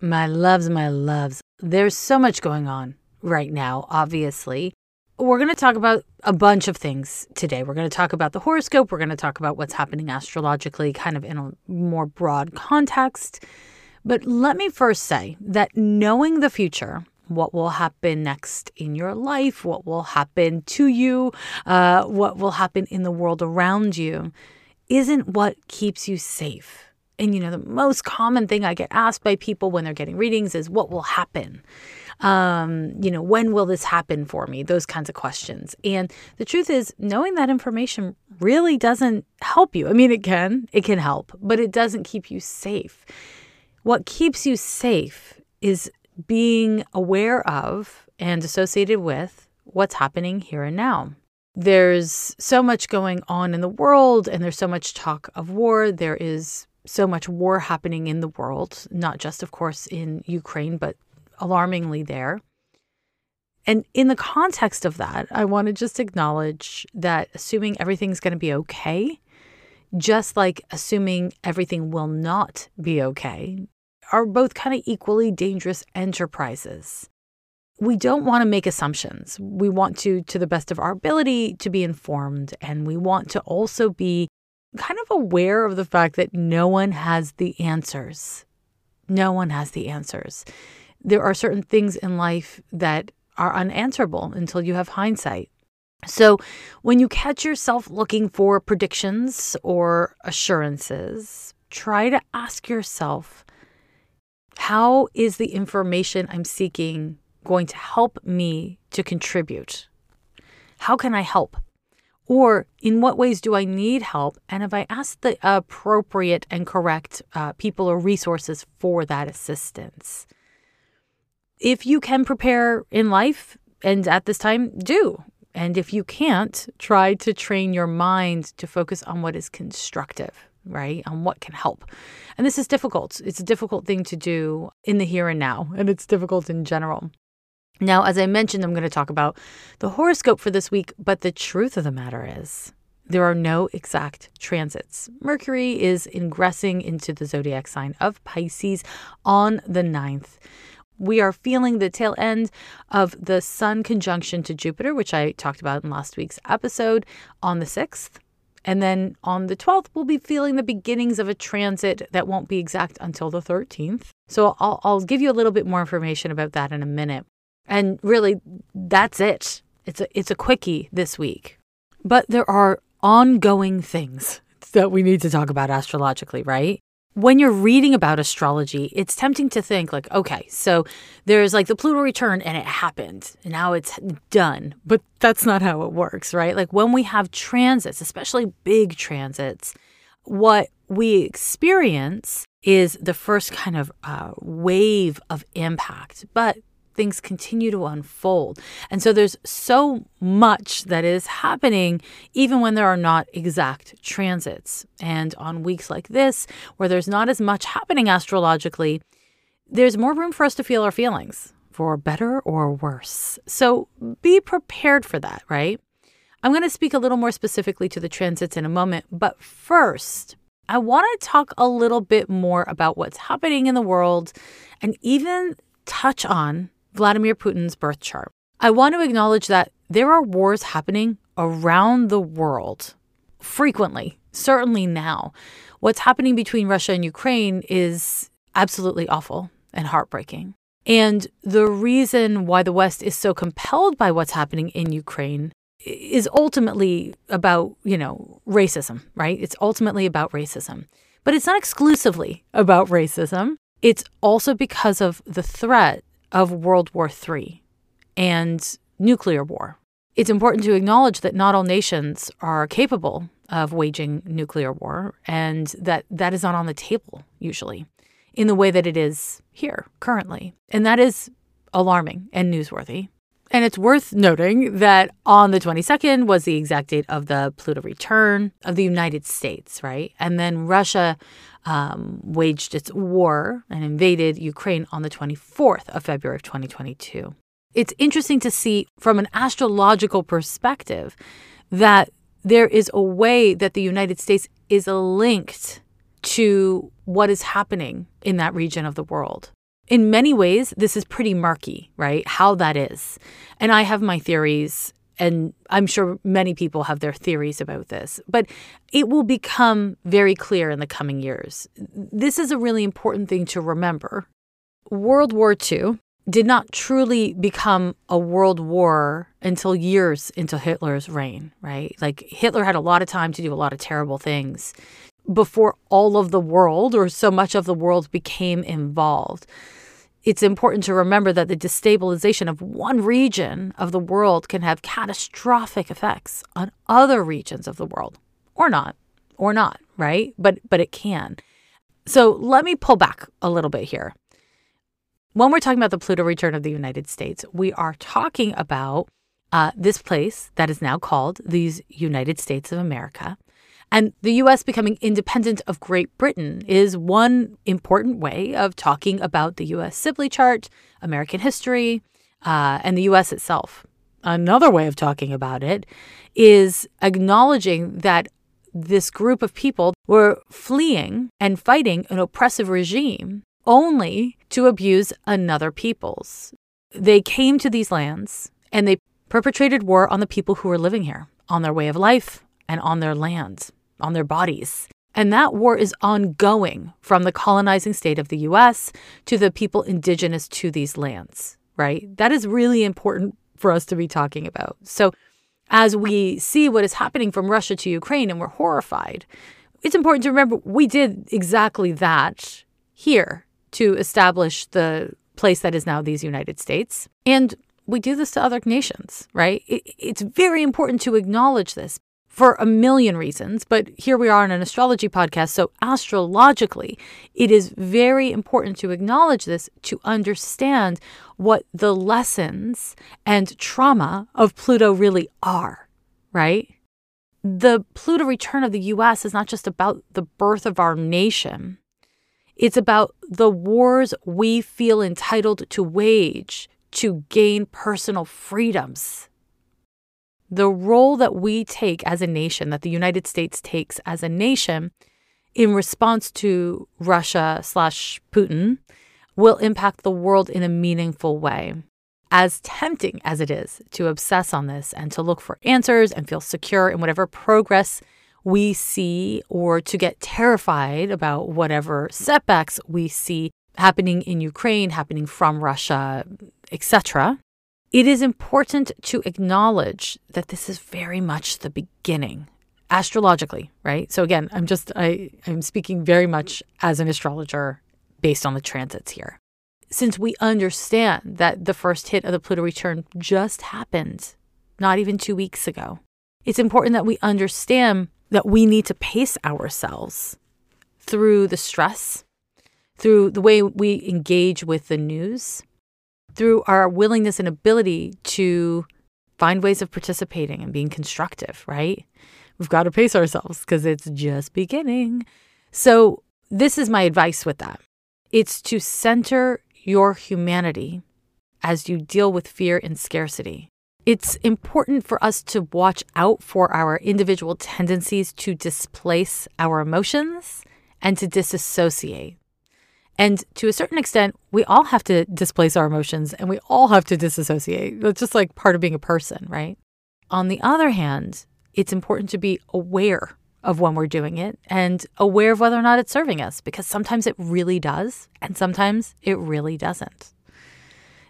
My loves, my loves, there's so much going on right now, obviously we're going to talk about a bunch of things today. We're going to talk about the horoscope. We're going to talk about what's happening astrologically, kind of in a more broad context. But let me first say that knowing the future, what will happen next in your life, what will happen to you, uh, what will happen in the world around you, isn't what keeps you safe. And you know, the most common thing I get asked by people when they're getting readings is, What will happen? um, you know, when will this happen for me? Those kinds of questions. And the truth is, knowing that information really doesn't help you. I mean, it can, it can help, but it doesn't keep you safe. What keeps you safe is being aware of and associated with what's happening here and now. There's so much going on in the world, and there's so much talk of war. There is so much war happening in the world, not just, of course, in Ukraine, but alarmingly there. And in the context of that, I want to just acknowledge that assuming everything's going to be okay, just like assuming everything will not be okay, are both kind of equally dangerous enterprises. We don't want to make assumptions. We want to, to the best of our ability, to be informed. And we want to also be kind of aware of the fact that no one has the answers. No one has the answers. There are certain things in life that are unanswerable until you have hindsight. So, when you catch yourself looking for predictions or assurances, try to ask yourself how is the information I'm seeking going to help me to contribute? How can I help? Or in what ways do I need help? And have I asked the appropriate and correct uh, people or resources for that assistance? If you can prepare in life and at this time, do. And if you can't, try to train your mind to focus on what is constructive, right? On what can help. And this is difficult. It's a difficult thing to do in the here and now, and it's difficult in general. Now, as I mentioned, I'm going to talk about the horoscope for this week, but the truth of the matter is there are no exact transits. Mercury is ingressing into the zodiac sign of Pisces on the 9th. We are feeling the tail end of the Sun conjunction to Jupiter, which I talked about in last week's episode, on the 6th. And then on the 12th, we'll be feeling the beginnings of a transit that won't be exact until the 13th. So I'll, I'll give you a little bit more information about that in a minute. And really, that's it. It's a, it's a quickie this week. But there are ongoing things that we need to talk about astrologically, right? When you're reading about astrology, it's tempting to think, like, okay, so there's like the Pluto return and it happened, and now it's done. But that's not how it works, right? Like when we have transits, especially big transits, what we experience is the first kind of uh, wave of impact. But things continue to unfold. And so there's so much that is happening, even when there are not exact transits. And on weeks like this, where there's not as much happening astrologically, there's more room for us to feel our feelings, for better or worse. So be prepared for that, right? I'm going to speak a little more specifically to the transits in a moment, but first, I want to talk a little bit more about what's happening in the world and even touch on Vladimir Putin's birth chart. I want to acknowledge that there are wars happening around the world frequently, certainly now. What's happening between Russia and Ukraine is absolutely awful and heartbreaking. And the reason why the West is so compelled by what's happening in Ukraine is ultimately about, you know, racism, right? It's ultimately about racism. But it's not exclusively about racism. It's also because of the threat of World War III and nuclear war. It's important to acknowledge that not all nations are capable of waging nuclear war and that that is not on the table usually in the way that it is here currently. And that is alarming and newsworthy. And it's worth noting that on the 22nd was the exact date of the Pluto return of the United States, right? And then Russia um, waged its war and invaded Ukraine on the 24th of February of 2022. It's interesting to see from an astrological perspective that there is a way that the United States is linked to what is happening in that region of the world. In many ways, this is pretty murky, right? How that is. And I have my theories and I'm sure many people have their theories about this, but it will become very clear in the coming years. This is a really important thing to remember. World War II did not truly become a world war until years into Hitler's reign, right? Like Hitler had a lot of time to do a lot of terrible things before all of the world or so much of the world became involved. It's important to remember that the destabilization of one region of the world can have catastrophic effects on other regions of the world. Or not. Or not right? But but it can. So let me pull back a little bit here. When we're talking about the Pluto return of the United States, we are talking about uh, this place that is now called these United States of America. And the US becoming independent of Great Britain is one important way of talking about the US Sibly chart, American history, uh, and the US itself. Another way of talking about it is acknowledging that this group of people were fleeing and fighting an oppressive regime only to abuse another people's. They came to these lands and they perpetrated war on the people who were living here, on their way of life and on their land, on their bodies. And that war is ongoing from the colonizing state of the US to the people indigenous to these lands, right? That is really important for us to be talking about. So, as we see what is happening from Russia to Ukraine and we're horrified, it's important to remember we did exactly that here to establish the place that is now these United States. And we do this to other nations, right? it's very important to acknowledge this for a million reasons, but here we are on an astrology podcast. So, astrologically, it is very important to acknowledge this to understand what the lessons and trauma of Pluto really are, right? The Pluto return of the US is not just about the birth of our nation, it's about the wars we feel entitled to wage to gain personal freedoms the role that we take as a nation, that the United States takes as a nation in response to Russia slash Putin, will impact the world in a meaningful way. As tempting as it is to obsess on this and to look for answers and feel secure in whatever progress we see, or to get terrified about whatever setbacks we see happening in Ukraine, happening from Russia, etc., it is important to acknowledge that this is very much the beginning astrologically, right? So again, I'm just I I'm speaking very much as an astrologer based on the transits here. Since we understand that the first hit of the Pluto return just happened not even 2 weeks ago. It's important that we understand that we need to pace ourselves through the stress, through the way we engage with the news, through our willingness and ability to find ways of participating and being constructive, right? We've got to pace ourselves because it's just beginning. So, this is my advice with that it's to center your humanity as you deal with fear and scarcity. It's important for us to watch out for our individual tendencies to displace our emotions and to disassociate. And to a certain extent, we all have to displace our emotions and we all have to disassociate. That's just like part of being a person, right? On the other hand, it's important to be aware of when we're doing it and aware of whether or not it's serving us because sometimes it really does and sometimes it really doesn't.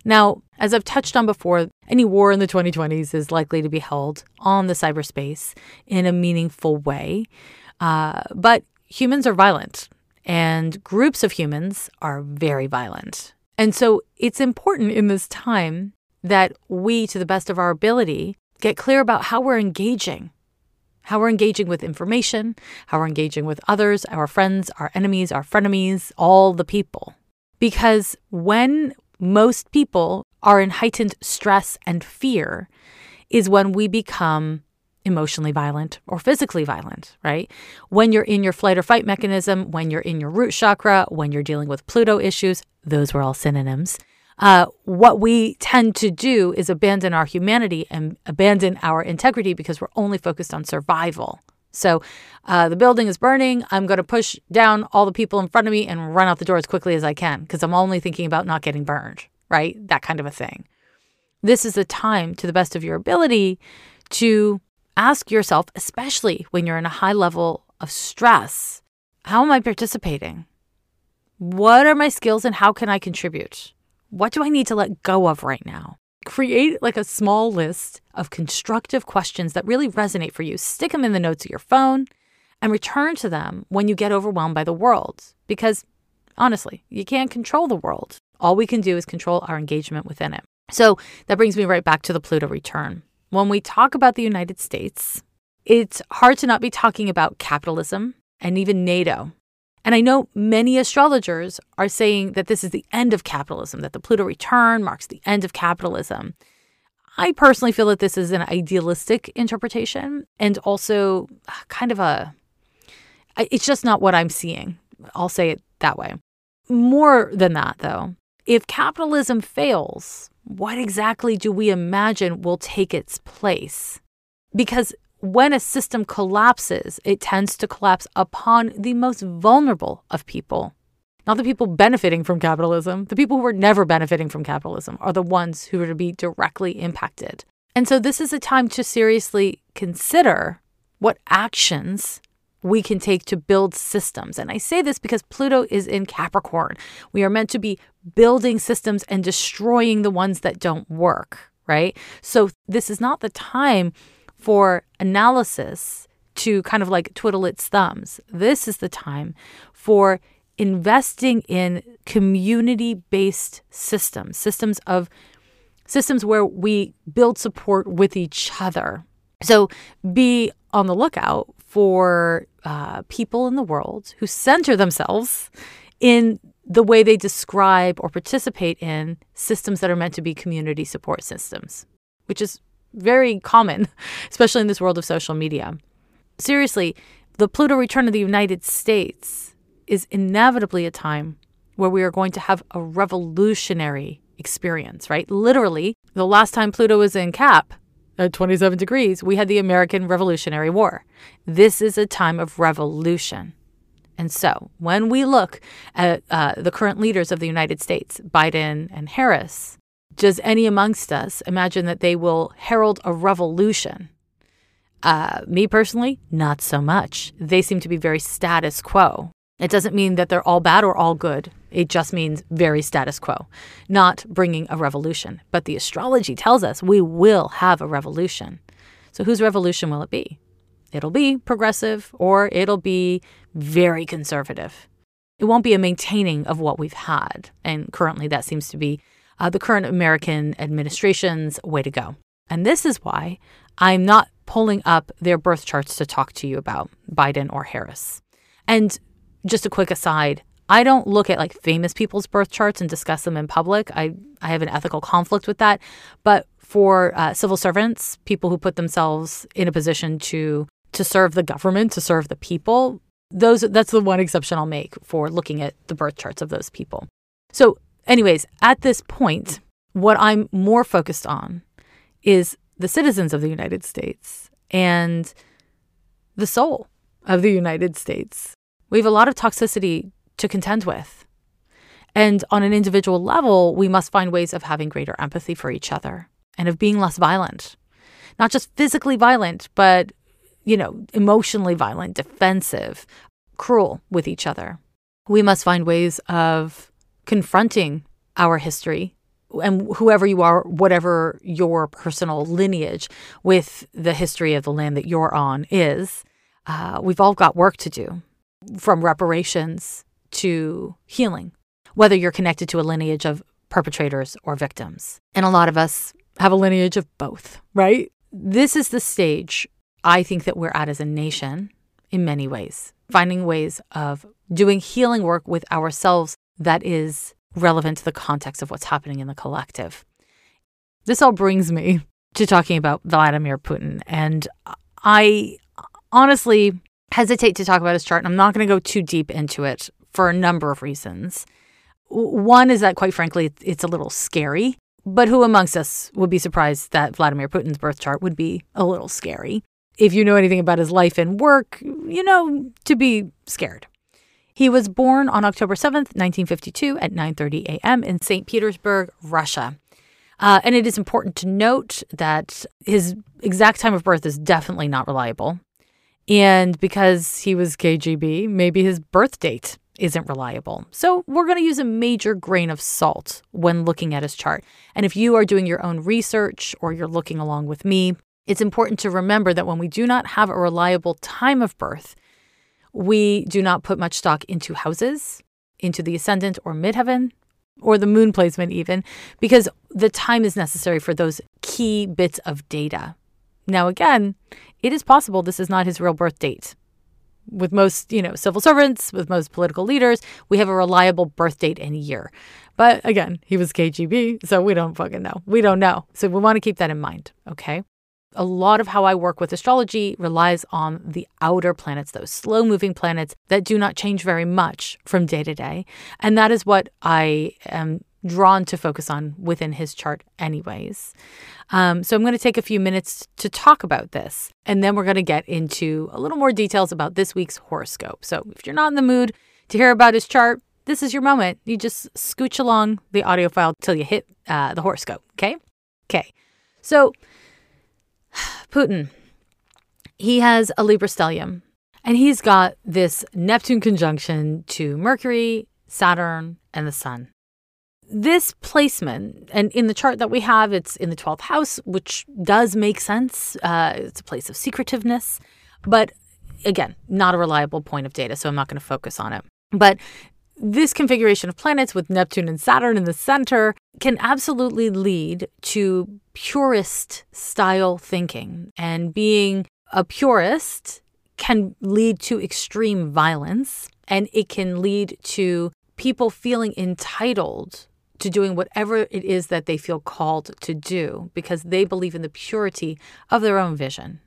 Now, as I've touched on before, any war in the 2020s is likely to be held on the cyberspace in a meaningful way. Uh, but humans are violent and groups of humans are very violent. And so it's important in this time that we, to the best of our ability, get clear about how we're engaging, how we're engaging with information, how we're engaging with others, our friends, our enemies, our frenemies, all the people. Because when most people are in heightened stress and fear, is when we become emotionally violent or physically violent, right? When you're in your flight or fight mechanism, when you're in your root chakra, when you're dealing with Pluto issues, those were all synonyms. Uh, what we tend to do is abandon our humanity and abandon our integrity because we're only focused on survival. So uh, the building is burning. I'm going to push down all the people in front of me and run out the door as quickly as I can because I'm only thinking about not getting burned, right? That kind of a thing. This is the time, to the best of your ability, to ask yourself, especially when you're in a high level of stress, how am I participating? What are my skills and how can I contribute? What do I need to let go of right now? Create like a small list of constructive questions that really resonate for you. Stick them in the notes of your phone and return to them when you get overwhelmed by the world. Because honestly, you can't control the world. All we can do is control our engagement within it. So that brings me right back to the Pluto return. When we talk about the United States, it's hard to not be talking about capitalism and even NATO And I know many astrologers are saying that this is the end of capitalism, that the Pluto return marks the end of capitalism. I personally feel that this is an idealistic interpretation and also uh, kind of a, it's just not what I'm seeing. I'll say it that way. More than that, though, if capitalism fails, what exactly do we imagine will take its place? Because when a system collapses, it tends to collapse upon the most vulnerable of people. Not the people benefiting from capitalism. The people who are never benefiting from capitalism are the ones who are to be directly impacted. And so this is a time to seriously consider what actions we can take to build systems. And I say this because Pluto is in Capricorn. We are meant to be building systems and destroying the ones that don't work, right? So this is not the time for analysis to kind of like twiddle its thumbs. This is the time for investing in community based systems, systems of systems where we build support with each other. So be on the lookout for uh, people in the world who center themselves in the way they describe or participate in systems that are meant to be community support systems, which is very common, [laughs] especially in this world of social media. Seriously, the Pluto return of the United States is inevitably a time where we are going to have a revolutionary experience, right? Literally, the last time Pluto was in Cap, at 27 degrees, we had the American Revolutionary War. This is a time of revolution. And so, when we look at uh, the current leaders of the United States, Biden and Harris, does any amongst us imagine that they will herald a revolution? Uh, me personally, not so much. They seem to be very status quo. It doesn't mean that they're all bad or all good. It just means very status quo, not bringing a revolution. But the astrology tells us we will have a revolution. So, whose revolution will it be? It'll be progressive or it'll be very conservative. It won't be a maintaining of what we've had. And currently, that seems to be uh, the current American administration's way to go. And this is why I'm not pulling up their birth charts to talk to you about Biden or Harris. And just a quick aside I don't look at like famous people's birth charts and discuss them in public. I, I have an ethical conflict with that. But for uh, civil servants, people who put themselves in a position to to serve the government, to serve the people, those that's the one exception I'll make for looking at the birth charts of those people. So, anyways, at this point, what I'm more focused on is the citizens of the United States and the soul of the United States we have a lot of toxicity to contend with. And on an individual level, we must find ways of having greater empathy for each other and of being less violent. Not just physically violent, but, you know, emotionally violent, defensive, cruel with each other. We must find ways of confronting our history and whoever you are, whatever your personal lineage with the history of the land that you're on is, uh, we've all got work to do from reparations to healing, whether you're connected to a lineage of perpetrators or victims. And a lot of us have a lineage of both, right? This is the stage I think that we're at as a nation in many ways, finding ways of doing healing work with ourselves that is relevant to the context of what's happening in the collective. This all brings me to talking about Vladimir Putin. And I honestly hesitate to talk about his chart, and I'm not going to go too deep into it for a number of reasons. One is that, quite frankly, it's a little scary. But who amongst us would be surprised that Vladimir Putin's birth chart would be a little scary? If you know anything about his life and work, you know to be scared. He was born on October 7th, 1952 at 9:30 a.m. in St. Petersburg, Russia. Uh, and it is important to note that his exact time of birth is definitely not reliable. And because he was KGB, maybe his birth date isn't reliable. So we're going to use a major grain of salt when looking at his chart. And if you are doing your own research or you're looking along with me, it's important to remember that when we do not have a reliable time of birth, we do not put much stock into houses, into the ascendant or midheaven, or the moon placement, even, because the time is necessary for those key bits of data. Now, again, it is possible this is not his real birth date. with most, you know, civil servants, with most political leaders, we have a reliable birth date and year. But again, he was KGB, so we don't fucking know. We don't know. So we want to keep that in mind, okay? A lot of how I work with astrology relies on the outer planets, those slow moving planets that do not change very much from day to day. And that is what I am drawn to focus on within his chart, anyways. Um, so I'm going to take a few minutes to talk about this, and then we're going to get into a little more details about this week's horoscope. So if you're not in the mood to hear about his chart, this is your moment. You just scooch along the audio file till you hit uh, the horoscope. Okay. Okay. So [sighs] Putin, he has a Libra stellium, and he's got this Neptune conjunction to Mercury, Saturn, and the Sun this placement, and in the chart that we have, it's in the 12th house, which does make sense. Uh, it's a place of secretiveness, but again, not a reliable point of data, so I'm not going to focus on it. But this configuration of planets with Neptune and Saturn in the center can absolutely lead to purist style thinking. And being a purist can lead to extreme violence and it can lead to people feeling entitled to doing whatever it is that they feel called to do because they believe in the purity of their own vision.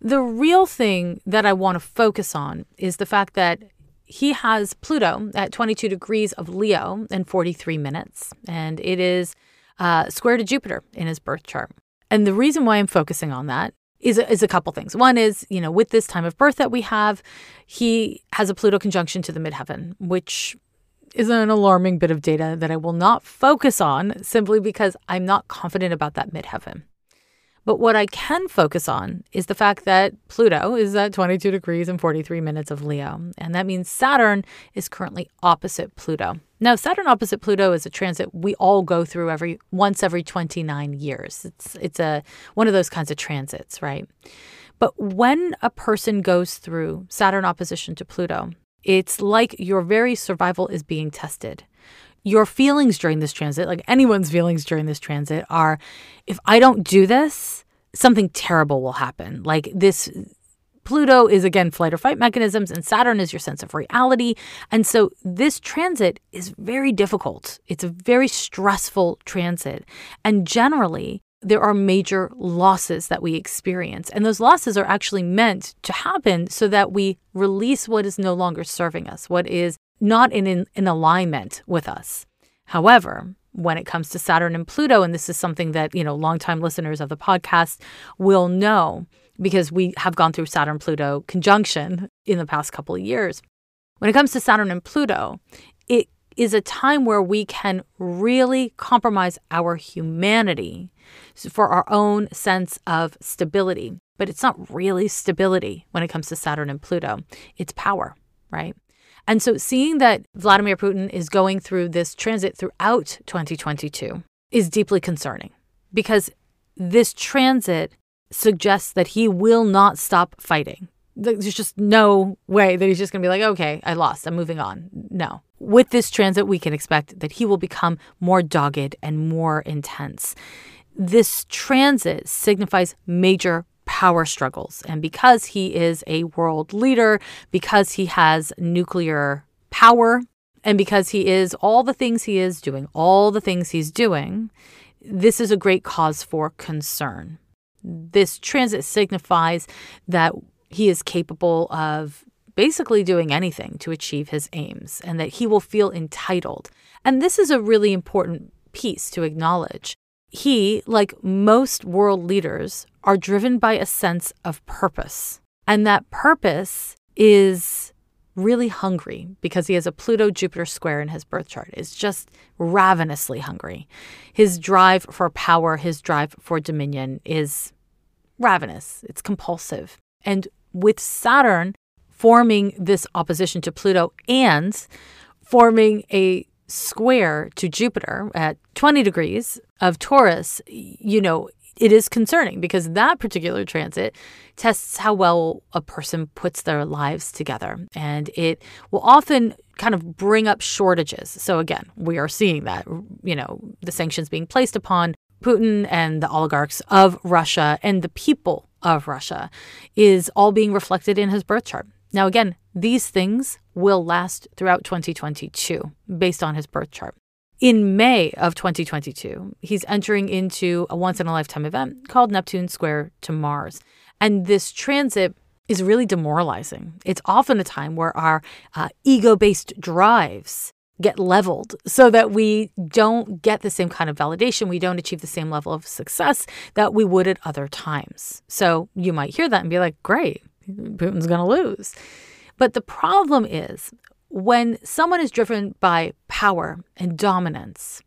The real thing that I want to focus on is the fact that he has Pluto at 22 degrees of Leo in 43 minutes, and it is uh, square to Jupiter in his birth chart. And the reason why I'm focusing on that is is a couple things. One is, you know, with this time of birth that we have, he has a Pluto conjunction to the midheaven, which is an alarming bit of data that I will not focus on simply because I'm not confident about that midheaven. But what I can focus on is the fact that Pluto is at 22 degrees and 43 minutes of Leo. And that means Saturn is currently opposite Pluto. Now, Saturn opposite Pluto is a transit we all go through every once every 29 years. It's it's a one of those kinds of transits, right? But when a person goes through Saturn opposition to Pluto, it's like your very survival is being tested. Your feelings during this transit, like anyone's feelings during this transit, are if I don't do this, something terrible will happen. Like this Pluto is again flight or fight mechanisms, and Saturn is your sense of reality. And so this transit is very difficult. It's a very stressful transit. And generally, there are major losses that we experience. And those losses are actually meant to happen so that we release what is no longer serving us, what is not in, in, in alignment with us. However, when it comes to Saturn and Pluto, and this is something that, you know, longtime listeners of the podcast will know because we have gone through Saturn Pluto conjunction in the past couple of years. When it comes to Saturn and Pluto, it is a time where we can really compromise our humanity for our own sense of stability. But it's not really stability when it comes to Saturn and Pluto, it's power, right? And so seeing that Vladimir Putin is going through this transit throughout 2022 is deeply concerning because this transit suggests that he will not stop fighting. There's just no way that he's just going to be like, okay, I lost, I'm moving on. No. With this transit, we can expect that he will become more dogged and more intense. This transit signifies major power struggles. And because he is a world leader, because he has nuclear power, and because he is all the things he is doing, all the things he's doing, this is a great cause for concern. This transit signifies that he is capable of basically doing anything to achieve his aims and that he will feel entitled. And this is a really important piece to acknowledge. He, like most world leaders, are driven by a sense of purpose. And that purpose is really hungry because he has a Pluto Jupiter square in his birth chart. Is just ravenously hungry. His drive for power, his drive for dominion is ravenous. It's compulsive. And with Saturn forming this opposition to Pluto and forming a square to Jupiter at 20 degrees of Taurus, you know, it is concerning because that particular transit tests how well a person puts their lives together. And it will often kind of bring up shortages. So, again, we are seeing that, you know, the sanctions being placed upon Putin and the oligarchs of Russia and the people of Russia is all being reflected in his birth chart. Now, again, these things will last throughout 2022 based on his birth chart. In May of 2022, he's entering into a once in a lifetime event called Neptune Square to Mars. And this transit is really demoralizing. It's often a time where our uh, ego based drives get leveled so that we don't get the same kind of validation. We don't achieve the same level of success that we would at other times. So you might hear that and be like, great, Putin's going to lose. But the problem is when someone is driven by power and dominance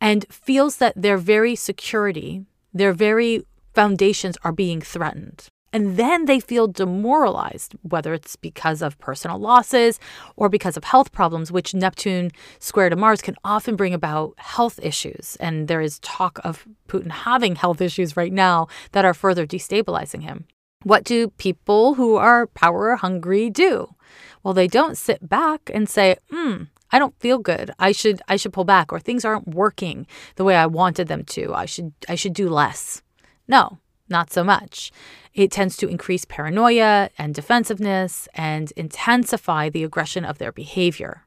and feels that their very security, their very foundations are being threatened, and then they feel demoralized, whether it's because of personal losses or because of health problems, which Neptune square to Mars can often bring about health issues. And there is talk of Putin having health issues right now that are further destabilizing him. What do people who are power hungry do? Well, they don't sit back and say, hmm, I don't feel good. I should I should pull back or things aren't working the way I wanted them to. I should I should do less. No, not so much. It tends to increase paranoia and defensiveness and intensify the aggression of their behavior.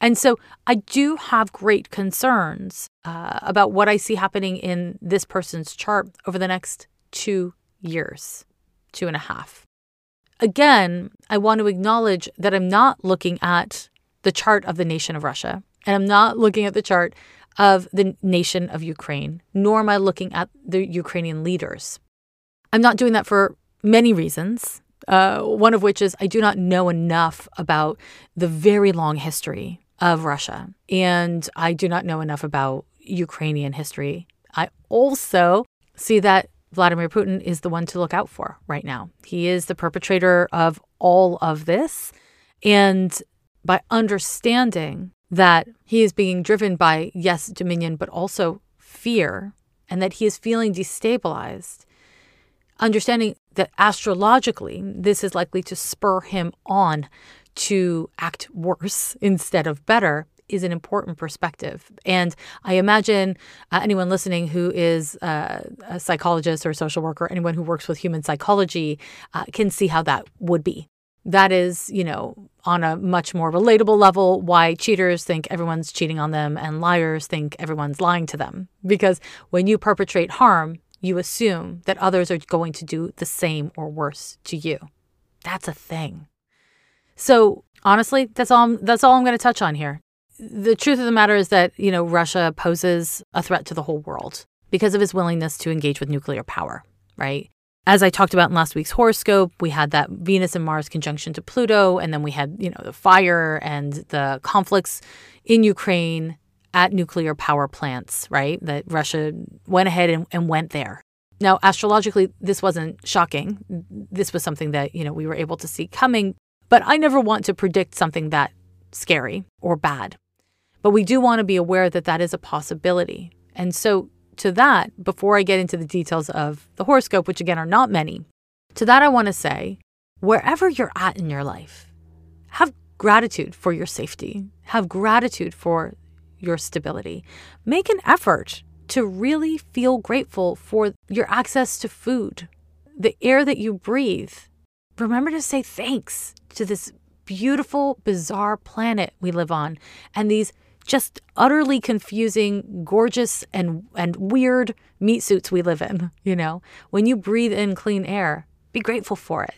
And so I do have great concerns uh, about what I see happening in this person's chart over the next two years, two and a half. Again, I want to acknowledge that I'm not looking at the chart of the nation of Russia, and I'm not looking at the chart of the nation of Ukraine, nor am I looking at the Ukrainian leaders. I'm not doing that for many reasons. Uh, one of which is I do not know enough about the very long history of Russia, and I do not know enough about Ukrainian history. I also see that Vladimir Putin is the one to look out for right now. He is the perpetrator of all of this. And by understanding that he is being driven by, yes, dominion, but also fear, and that he is feeling destabilized, understanding that astrologically, this is likely to spur him on to act worse instead of better is an important perspective. And I imagine uh, anyone listening who is uh, a psychologist or a social worker, anyone who works with human psychology, uh, can see how that would be. That is, you know, on a much more relatable level, why cheaters think everyone's cheating on them and liars think everyone's lying to them. Because when you perpetrate harm, you assume that others are going to do the same or worse to you. That's a thing. So honestly, that's all. I'm, that's all I'm going to touch on here. The truth of the matter is that you know Russia poses a threat to the whole world because of his willingness to engage with nuclear power. Right. As I talked about in last week's horoscope, we had that Venus and Mars conjunction to Pluto, and then we had you know the fire and the conflicts in Ukraine at nuclear power plants, right? That Russia went ahead and, and went there. Now, astrologically, this wasn't shocking. This was something that, you know, we were able to see coming, but I never want to predict something that scary or bad. But we do want to be aware that that is a possibility. And so, to that, before I get into the details of the horoscope, which again are not many, to that I want to say wherever you're at in your life, have gratitude for your safety, have gratitude for your stability. Make an effort to really feel grateful for your access to food, the air that you breathe. Remember to say thanks to this beautiful, bizarre planet we live on and these just utterly confusing, gorgeous, and, and weird meat suits we live in. You know, when you breathe in clean air, be grateful for it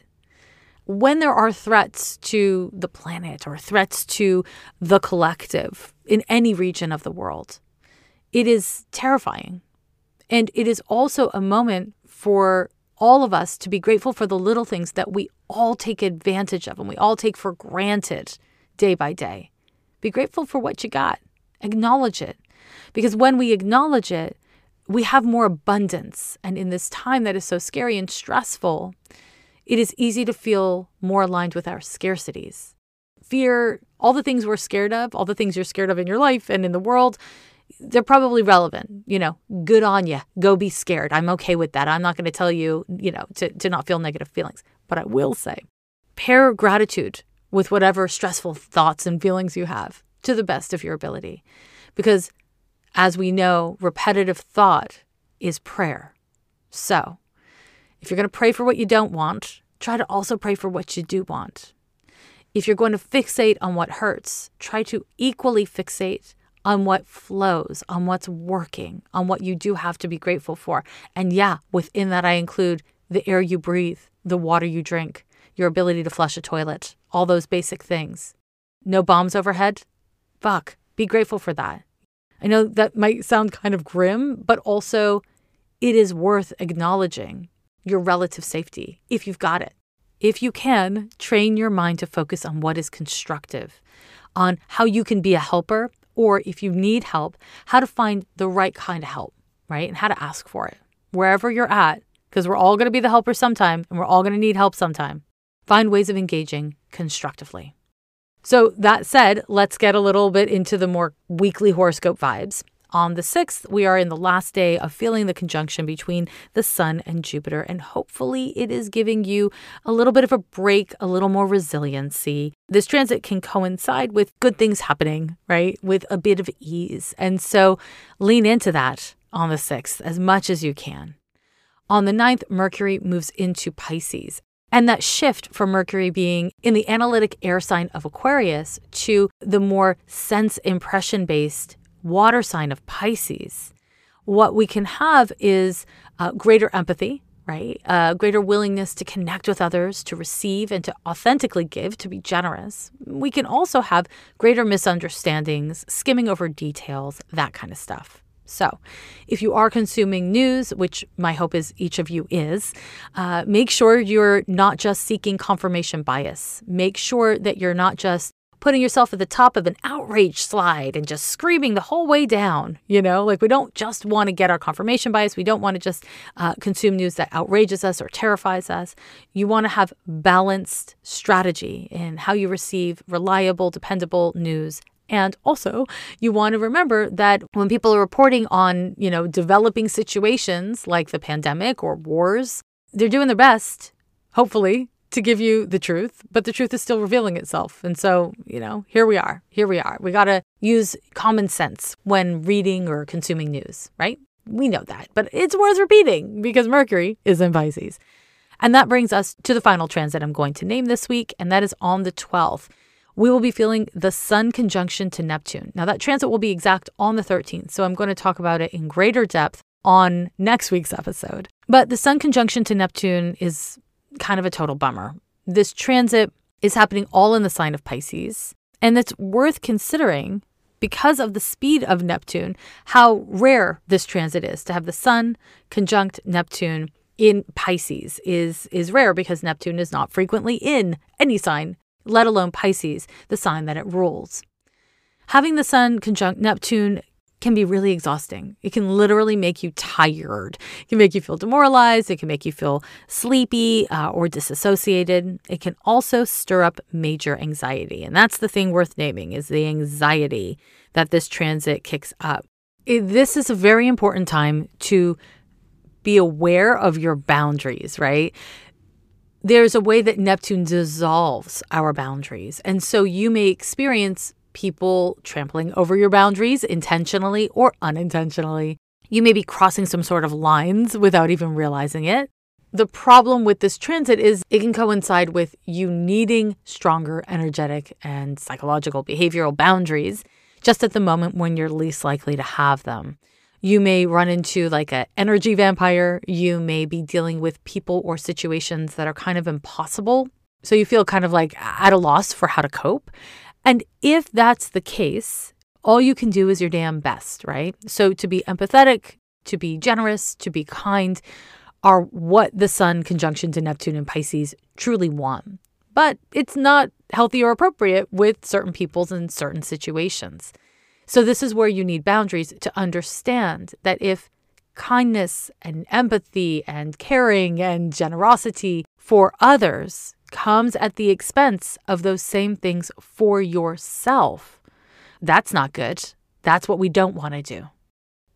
when there are threats to the planet or threats to the collective in any region of the world, it is terrifying. And it is also a moment for all of us to be grateful for the little things that we all take advantage of and we all take for granted day by day. Be grateful for what you got, acknowledge it. Because when we acknowledge it, we have more abundance. And in this time that is so scary and stressful, it is easy to feel more aligned with our scarcities. Fear, all the things we're scared of, all the things you're scared of in your life and in the world, they're probably relevant. You know, good on you. Go be scared. I'm okay with that. I'm not going to tell you, you know, to, to not feel negative feelings. But I will say, pair gratitude with whatever stressful thoughts and feelings you have to the best of your ability. Because as we know, repetitive thought is prayer. So if you're going to pray for what you don't want, try to also pray for what you do want. If you're going to fixate on what hurts, try to equally fixate on what flows, on what's working, on what you do have to be grateful for. And yeah, within that, I include the air you breathe, the water you drink, your ability to flush a toilet, all those basic things. No bombs overhead? Fuck, be grateful for that. I know that might sound kind of grim, but also it is worth acknowledging your relative safety if you've got it. If you can, train your mind to focus on what is constructive, on how you can be a helper or if you need help, how to find the right kind of help, right? And how to ask for it wherever you're at, because we're all going to be the helper sometime and we're all going to need help sometime. Find ways of engaging constructively. So, that said, let's get a little bit into the more weekly horoscope vibes. On the 6th, we are in the last day of feeling the conjunction between the Sun and Jupiter, and hopefully it is giving you a little bit of a break, a little more resiliency. This transit can coincide with good things happening, right? With a bit of ease. And so lean into that on the 6th as much as you can. On the 9th, Mercury moves into Pisces. And that shift from Mercury being in the analytic air sign of Aquarius to the more sense impression based water sign of Pisces, what we can have is uh, greater empathy, right? Uh, greater willingness to connect with others, to receive and to authentically give, to be generous. We can also have greater misunderstandings, skimming over details, that kind of stuff. So, if you are consuming news, which my hope is each of you is, uh, make sure you're not just seeking confirmation bias. Make sure that you're not just putting yourself at the top of an outrage slide and just screaming the whole way down. You know, like we don't just want to get our confirmation bias. We don't want to just uh, consume news that outrages us or terrifies us. You want to have balanced strategy in how you receive reliable, dependable news and also, you want to remember that when people are reporting on, you know, developing situations like the pandemic or wars, they're doing their best, hopefully, to give you the truth, but the truth is still revealing itself. And so, you know, here we are. Here we are. We got to use common sense when reading or consuming news, right? We know that, but it's worth repeating because Mercury is in Pisces. And that brings us to the final transit I'm going to name this week, and that is on the 12th. We will be feeling the Sun conjunction to Neptune. Now, that transit will be exact on the 13th, so I'm going to talk about it in greater depth on next week's episode. But the Sun conjunction to Neptune is kind of a total bummer. This transit is happening all in the sign of Pisces, and it's worth considering because of the speed of Neptune, how rare this transit is to have the Sun conjunct Neptune in Pisces is is rare because Neptune is not frequently in any sign, let alone Pisces, the sign that it rules. Having the Sun conjunct Neptune can be really exhausting. It can literally make you tired. It can make you feel demoralized. It can make you feel sleepy uh, or disassociated. It can also stir up major anxiety. And that's the thing worth naming is the anxiety that this transit kicks up. It, this is a very important time to be aware of your boundaries, right? There's a way that Neptune dissolves our boundaries. And so you may experience people trampling over your boundaries intentionally or unintentionally. You may be crossing some sort of lines without even realizing it. The problem with this transit is it can coincide with you needing stronger energetic and psychological behavioral boundaries just at the moment when you're least likely to have them. You may run into like an energy vampire. You may be dealing with people or situations that are kind of impossible. So you feel kind of like at a loss for how to cope. And if that's the case, all you can do is your damn best, right? So to be empathetic, to be generous, to be kind are what the Sun conjunction to Neptune and Pisces truly want. But it's not healthy or appropriate with certain peoples in certain situations. So, this is where you need boundaries to understand that if kindness and empathy and caring and generosity for others comes at the expense of those same things for yourself. That's not good. That's what we don't want to do.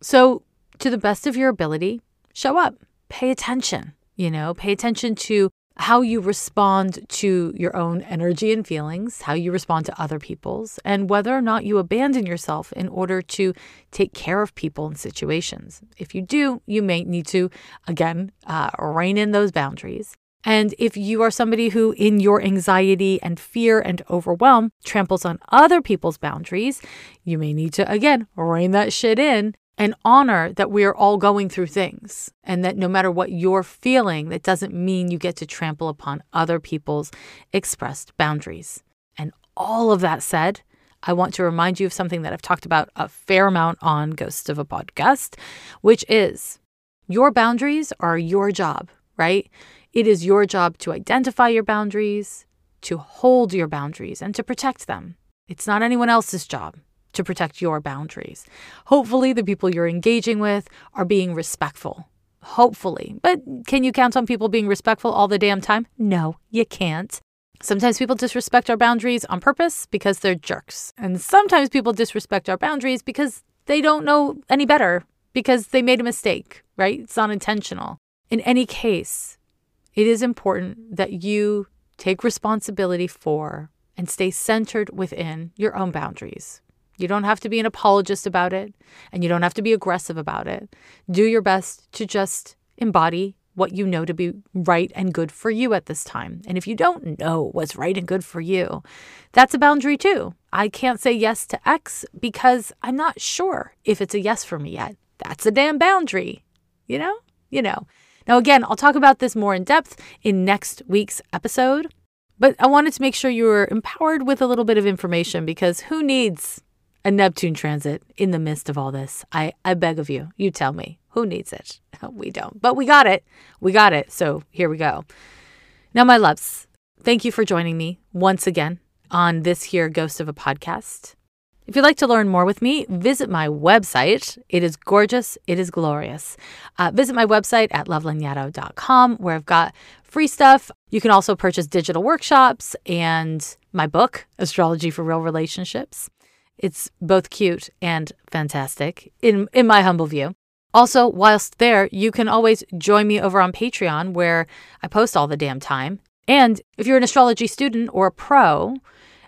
So, to the best of your ability, show up, pay attention, you know, pay attention to how you respond to your own energy and feelings, how you respond to other people's, and whether or not you abandon yourself in order to take care of people and situations. If you do, you may need to, again, uh, rein in those boundaries And if you are somebody who, in your anxiety and fear and overwhelm, tramples on other people's boundaries, you may need to, again, rein that shit in and honor that we are all going through things. And that no matter what you're feeling, that doesn't mean you get to trample upon other people's expressed boundaries. And all of that said, I want to remind you of something that I've talked about a fair amount on Ghosts of a Podcast, which is your boundaries are your job, right? It is your job to identify your boundaries, to hold your boundaries, and to protect them. It's not anyone else's job to protect your boundaries. Hopefully, the people you're engaging with are being respectful. Hopefully. But can you count on people being respectful all the damn time? No, you can't. Sometimes people disrespect our boundaries on purpose because they're jerks. And sometimes people disrespect our boundaries because they don't know any better, because they made a mistake, right? It's not intentional. In any case, it is important that you take responsibility for and stay centered within your own boundaries. You don't have to be an apologist about it, and you don't have to be aggressive about it. Do your best to just embody what you know to be right and good for you at this time. And if you don't know what's right and good for you, that's a boundary too. I can't say yes to X because I'm not sure if it's a yes for me yet. That's a damn boundary. You know? You know. Now, again, I'll talk about this more in depth in next week's episode, but I wanted to make sure you were empowered with a little bit of information because who needs a Neptune transit in the midst of all this? I, I beg of you, you tell me. Who needs it? [laughs] We don't. But we got it. We got it. So here we go. Now, my loves, thank you for joining me once again on this here Ghost of a Podcast. If you'd like to learn more with me, visit my website. It is gorgeous. It is glorious. Uh, visit my website at lovelanyadoo.com where I've got free stuff. You can also purchase digital workshops and my book, Astrology for Real Relationships. It's both cute and fantastic, in, in my humble view. Also, whilst there, you can always join me over on Patreon where I post all the damn time. And if you're an astrology student or a pro,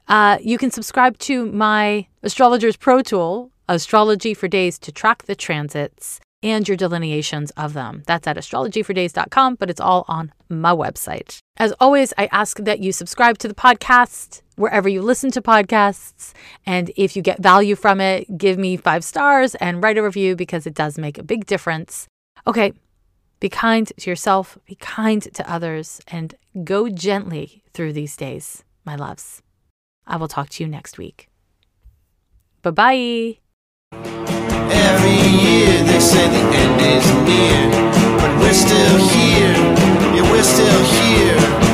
uh, you can subscribe to my Astrologer's Pro Tool, Astrology for Days to track the transits and your delineations of them. That's at astrologyfordays.com, but it's all on my website. As always, I ask that you subscribe to the podcast wherever you listen to podcasts. And if you get value from it, give me five stars and write a review because it does make a big difference. Okay, be kind to yourself, be kind to others, and go gently through these days, my loves. I will talk to you next week. Bye bye. Every year they say the end is near, but we're still here. Yeah, we're still here.